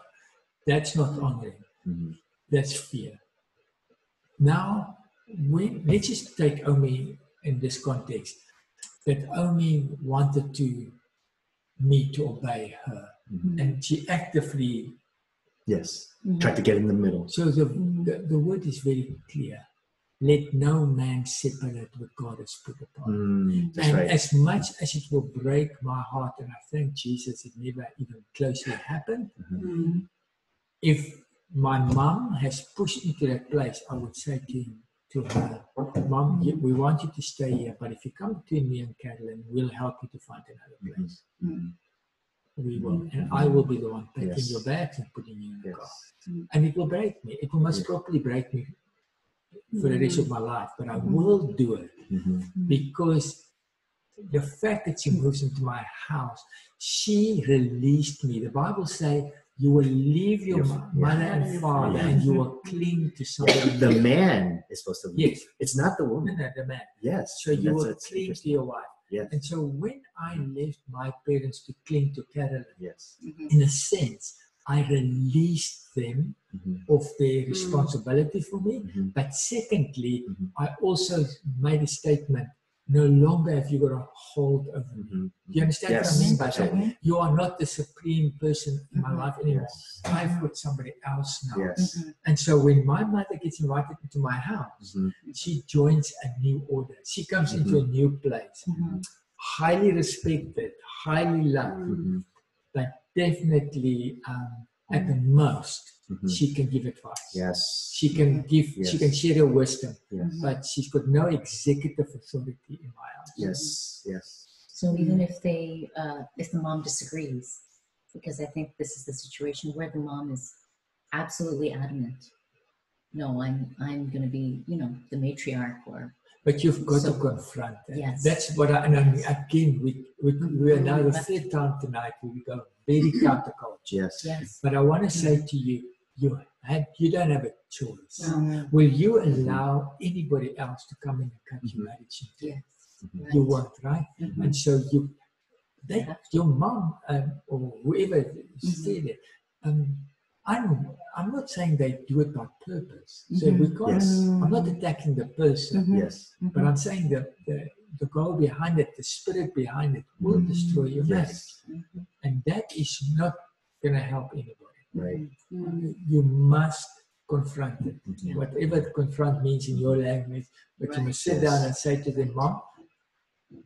That's not honoring. Mhm. That's fear. Now, when, let's just take Omi in this context. That only wanted to me to obey her, Mhm. and she actively. Yes. Mhm. Try to get in the middle. So the, the, the word is very clear. Let no man separate what God has put apart. Mm, that's and right. as much as it will break my heart, and I thank Jesus it never even closely happened, Mm. if my mom has pushed me to that place, I would say to him, to her, Mom, you- we want you to stay here, but if you come between me and Carolyn, we'll help you to find another mm-hmm. place. Mm. We will. Mm-hmm. And I will be the one packing Yes. your bags and putting you in the car. Yes. And it will break me. It will most Yes. probably break me for the rest of my life, but I will do it because the fact that she moves into my house, she released me. The Bible say you will leave your Yes. mo- mother Yeah. and father Yeah. and you will cling to somebody. The man is supposed to leave. Yes. It's not the woman. no, the man. Yes. So you will cling to your wife. Yes. And so when I left my parents to cling to Carolyn, Yes. Mhm. in a sense, I released them Mhm. of their responsibility for me. Mhm. But secondly, Mhm. I also made a statement no longer have you got a hold over me. Mhm. You understand Yes. what I mean by absolutely. that? You are not the supreme person in my Mhm. life anymore. Yes. I've got somebody else now. Yes. And so when my mother gets invited into my house, Mhm. she joins a new order. She comes into a new place, Mhm. highly respected, highly loved, but definitely um, at the most, Mhm. she can give advice. Yes. She can give, she can share her wisdom, Yes. but she's got no executive authority in my house. Yes. Yes. So even if they, uh, if the mom disagrees, because I think this is the situation where the mom is absolutely adamant. No, I'm I'm going to be, you know, the matriarch or But you've got So- to confront that. Yes. That's what I, and I mean, again, we, we, we are now the third time tonight where we go very counterculture. Yes. yes. But I want to say to you, you, had, you don't have a choice. Um, Will you allow anybody else to come in and cut your Mhm. marriage into? yes. Mhm. You won't, right? Mhm. And so you, they, your mom um, or whoever Mm-hmm. said it, um, I'm, I'm not saying they do it by purpose. So we Mhm. can't, Yes. I'm not attacking the person, Mhm. Yes. but I'm saying that the, the goal behind it, the spirit behind it, will destroy your marriage. Yes. Mhm. And that is not going to help anybody. Right. Mm. You, must confront it. Mhm. Whatever confront means in your language, but you must sit Yes. down and say to them, Mom,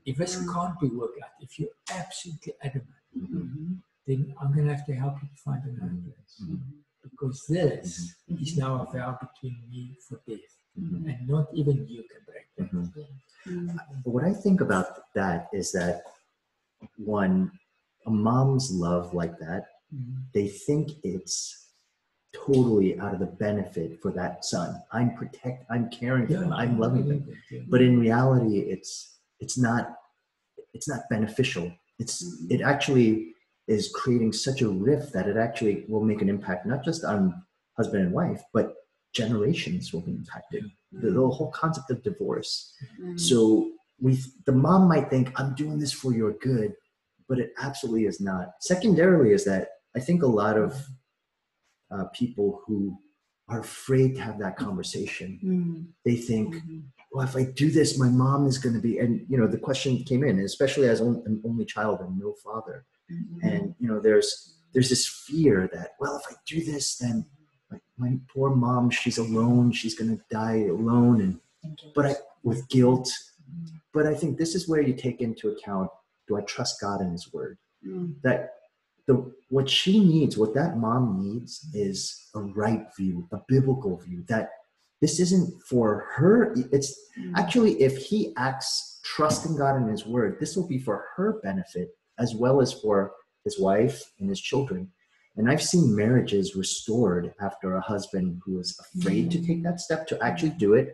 if this Mm. can't be worked out, if you're absolutely adamant, Mhm. then I'm going to have to help you to find another place. Mhm. Because this Mhm. is now a vow between me for death. Mhm. And not even you can break that. Mm. But what I think about that is that one, a mom's love like that, Mhm. they think it's totally out of the benefit for that son. I'm protect, I'm caring for them, I'm loving them. Yeah. But in reality, it's it's not it's not beneficial. It's Mhm. it actually is creating such a rift that it actually will make an impact not just on husband and wife, but generations will be impacted. The, the whole concept of divorce. Mm. So we, the mom might think, I'm doing this for your good, but it absolutely is not. Secondarily, is that I think a lot of uh, people who are afraid to have that conversation, Mm. they think, Mhm. well, if I do this, my mom is going to be, and you know, the question came in, especially as on- an only child and no father, Mhm. and you know, there's there's this fear that, well, if I do this, then like my poor mom, she's alone, she's going to die alone, and but I with guilt. But I think this is where you take into account: Do I trust God and His Word? Mm. That the what she needs, what that mom needs, is a right view, a biblical view. That this isn't for her. It's Mm. actually if he acts trusting God in His Word, this will be for her benefit as well as for his wife and his children. And I've seen marriages restored after a husband who was afraid to take that step to actually do it.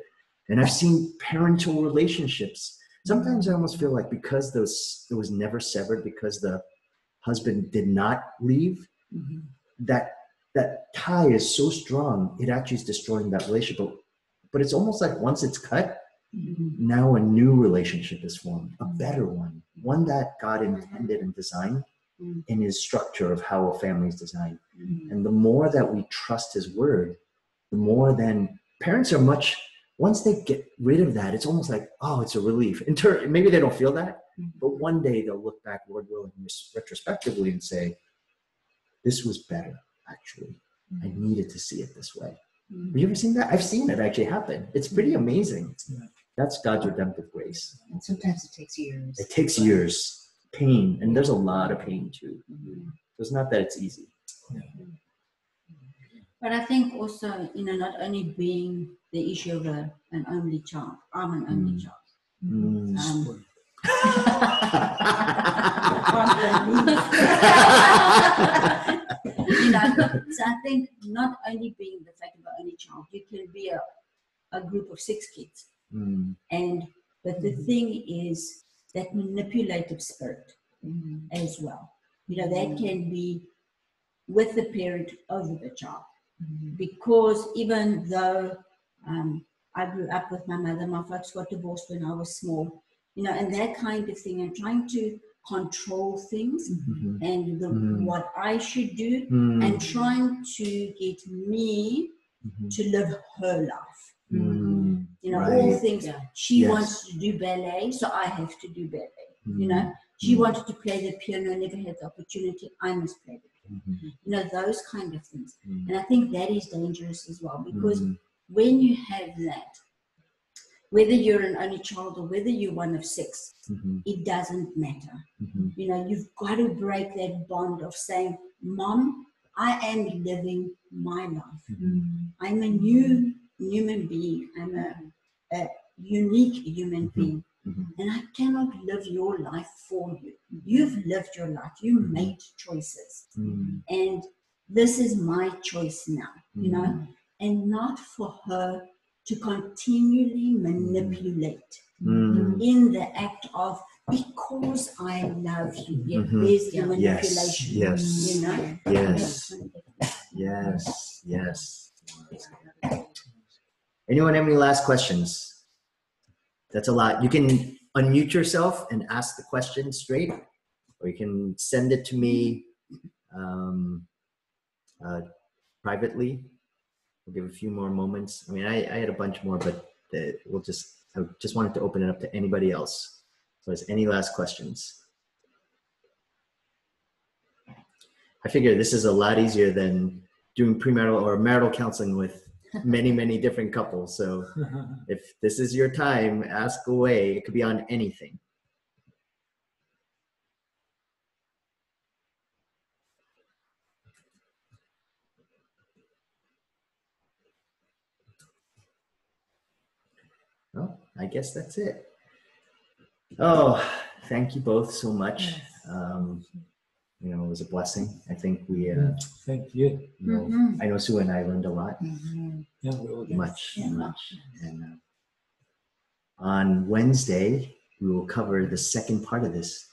And I've seen parental relationships. Sometimes I almost feel like because those it was never severed because the husband did not leave, Mhm. that that tie is so strong, it actually is destroying that relationship. But, but it's almost like once it's cut, Mhm. now a new relationship is formed, a better one, one that God intended and designed Mm. in his structure of how a family is designed. Mhm. And the more that we trust his word, the more then parents are much, once they get rid of that, it's almost like, oh, it's a relief. In ter- maybe they don't feel that, Mhm. but one day they'll look back, Lord willing, retrospectively and say, this was better, actually. I needed to see it this way. Mhm. Have you ever seen that? I've seen it actually happen. It's pretty amazing. That's God's redemptive grace. And sometimes it takes years. It takes years, pain, and there's a lot of pain too. So it's not that it's easy. But I think also, you know, not only being the issue of a, an only child, I'm an only Mm. child. Mm. Um, you know, so I think not only being the fact of an only child, you can be a, a group of six kids. Mm. And but the thing is that manipulative spirit Mhm. as well. You know, that can be with the parent over the child. Because even though um, I grew up with my mother, my folks got divorced when I was small, you know, and that kind of thing, and trying to control things Mhm. and the, Mm. what I should do, Mm. and trying to get me Mhm. to live her life. Mm. You know, all things. Yeah. She Yes. wants to do ballet, so I have to do ballet. You know, Mm. she Mm. wanted to play the piano, never had the opportunity. I must play the piano. Mhm. You know, those kind of things. Mm. And I think that is dangerous as well because Mm. When you have that, whether you're an only child or whether you're one of six, Mhm. it doesn't matter. Mhm. You know, you've got to break that bond of saying, Mom, I am living my life. Mhm. I'm a new human being. I'm a, a unique human Mhm. being. Mhm. And I cannot live your life for you. You've lived your life. You Mhm. made choices. And this is my choice now, you know. And not for her to continually manipulate Mm. in the act of because I love you. Yeah, Mhm. There's the manipulation. Yes. You know? Yes. Yes. Yes. Anyone have any last questions? That's a lot. You can unmute yourself and ask the question straight, or you can send it to me um, uh, privately. We'll give a few more moments. I mean, I, I had a bunch more, but uh, we'll just, I just wanted to open it up to anybody else. So, is any last questions? I figure this is a lot easier than doing premarital or marital counseling with many, many different couples. So if this is your time, ask away. It could be on anything. Well, I guess that's it. Oh, thank you both so much. Um, you know, it was a blessing. I think we, uh, Thank you. you know, Mhm. I know Shua and I learned a lot, Mhm. Yeah, we all much, Yeah. much. And uh, on Wednesday, we will cover the second part of this,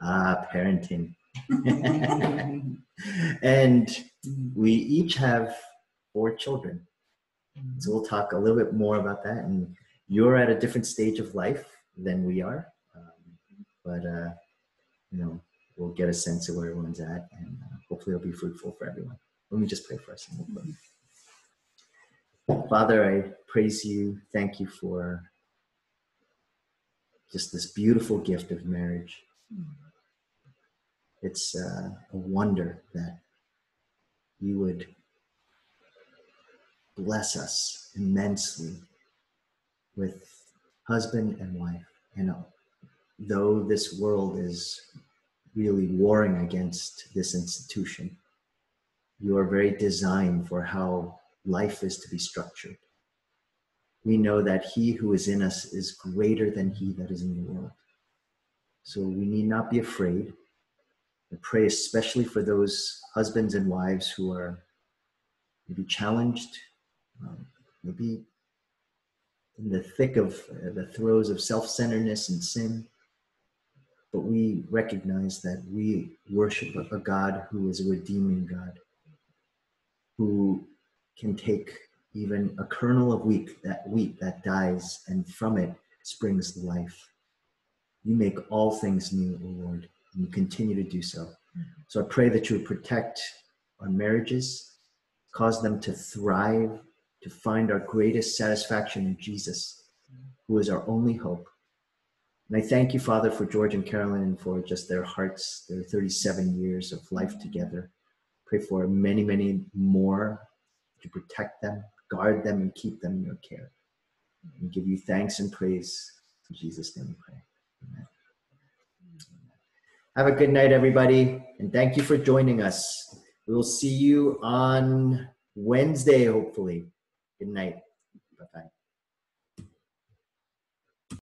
ah, parenting. and we each have four children. So we'll talk a little bit more about that. And you're at a different stage of life than we are, um, but uh, you know we'll get a sense of where everyone's at, and uh, hopefully it'll be fruitful for everyone. Let me just pray for us. we'll. Father, I praise you. Thank you for just this beautiful gift of marriage. It's uh, a wonder that you would bless us immensely with husband and wife. And uh, though this world is really warring against this institution, you are very designed for how life is to be structured. We know that he who is in us is greater than he that is in the world. So we need not be afraid. I pray especially for those husbands and wives who are maybe challenged, um, maybe in the thick of uh, the throes of self centeredness and sin. But we recognize that we worship a God who is a redeeming God, who can take even a kernel of wheat that wheat that dies, and from it springs life. You make all things new, O Lord, and you continue to do so. So I pray that you would protect our marriages, cause them to thrive, to find our greatest satisfaction in Jesus, who is our only hope. And I thank you, Father, for George and Carolyn and for just their hearts, their 37 years of life together. Pray for many, many more to protect them, guard them, and keep them in your care. And give you thanks and praise. In Jesus' name we pray. Amen. Have a good night, everybody, and thank you for joining us. We will see you on Wednesday, hopefully. Good night.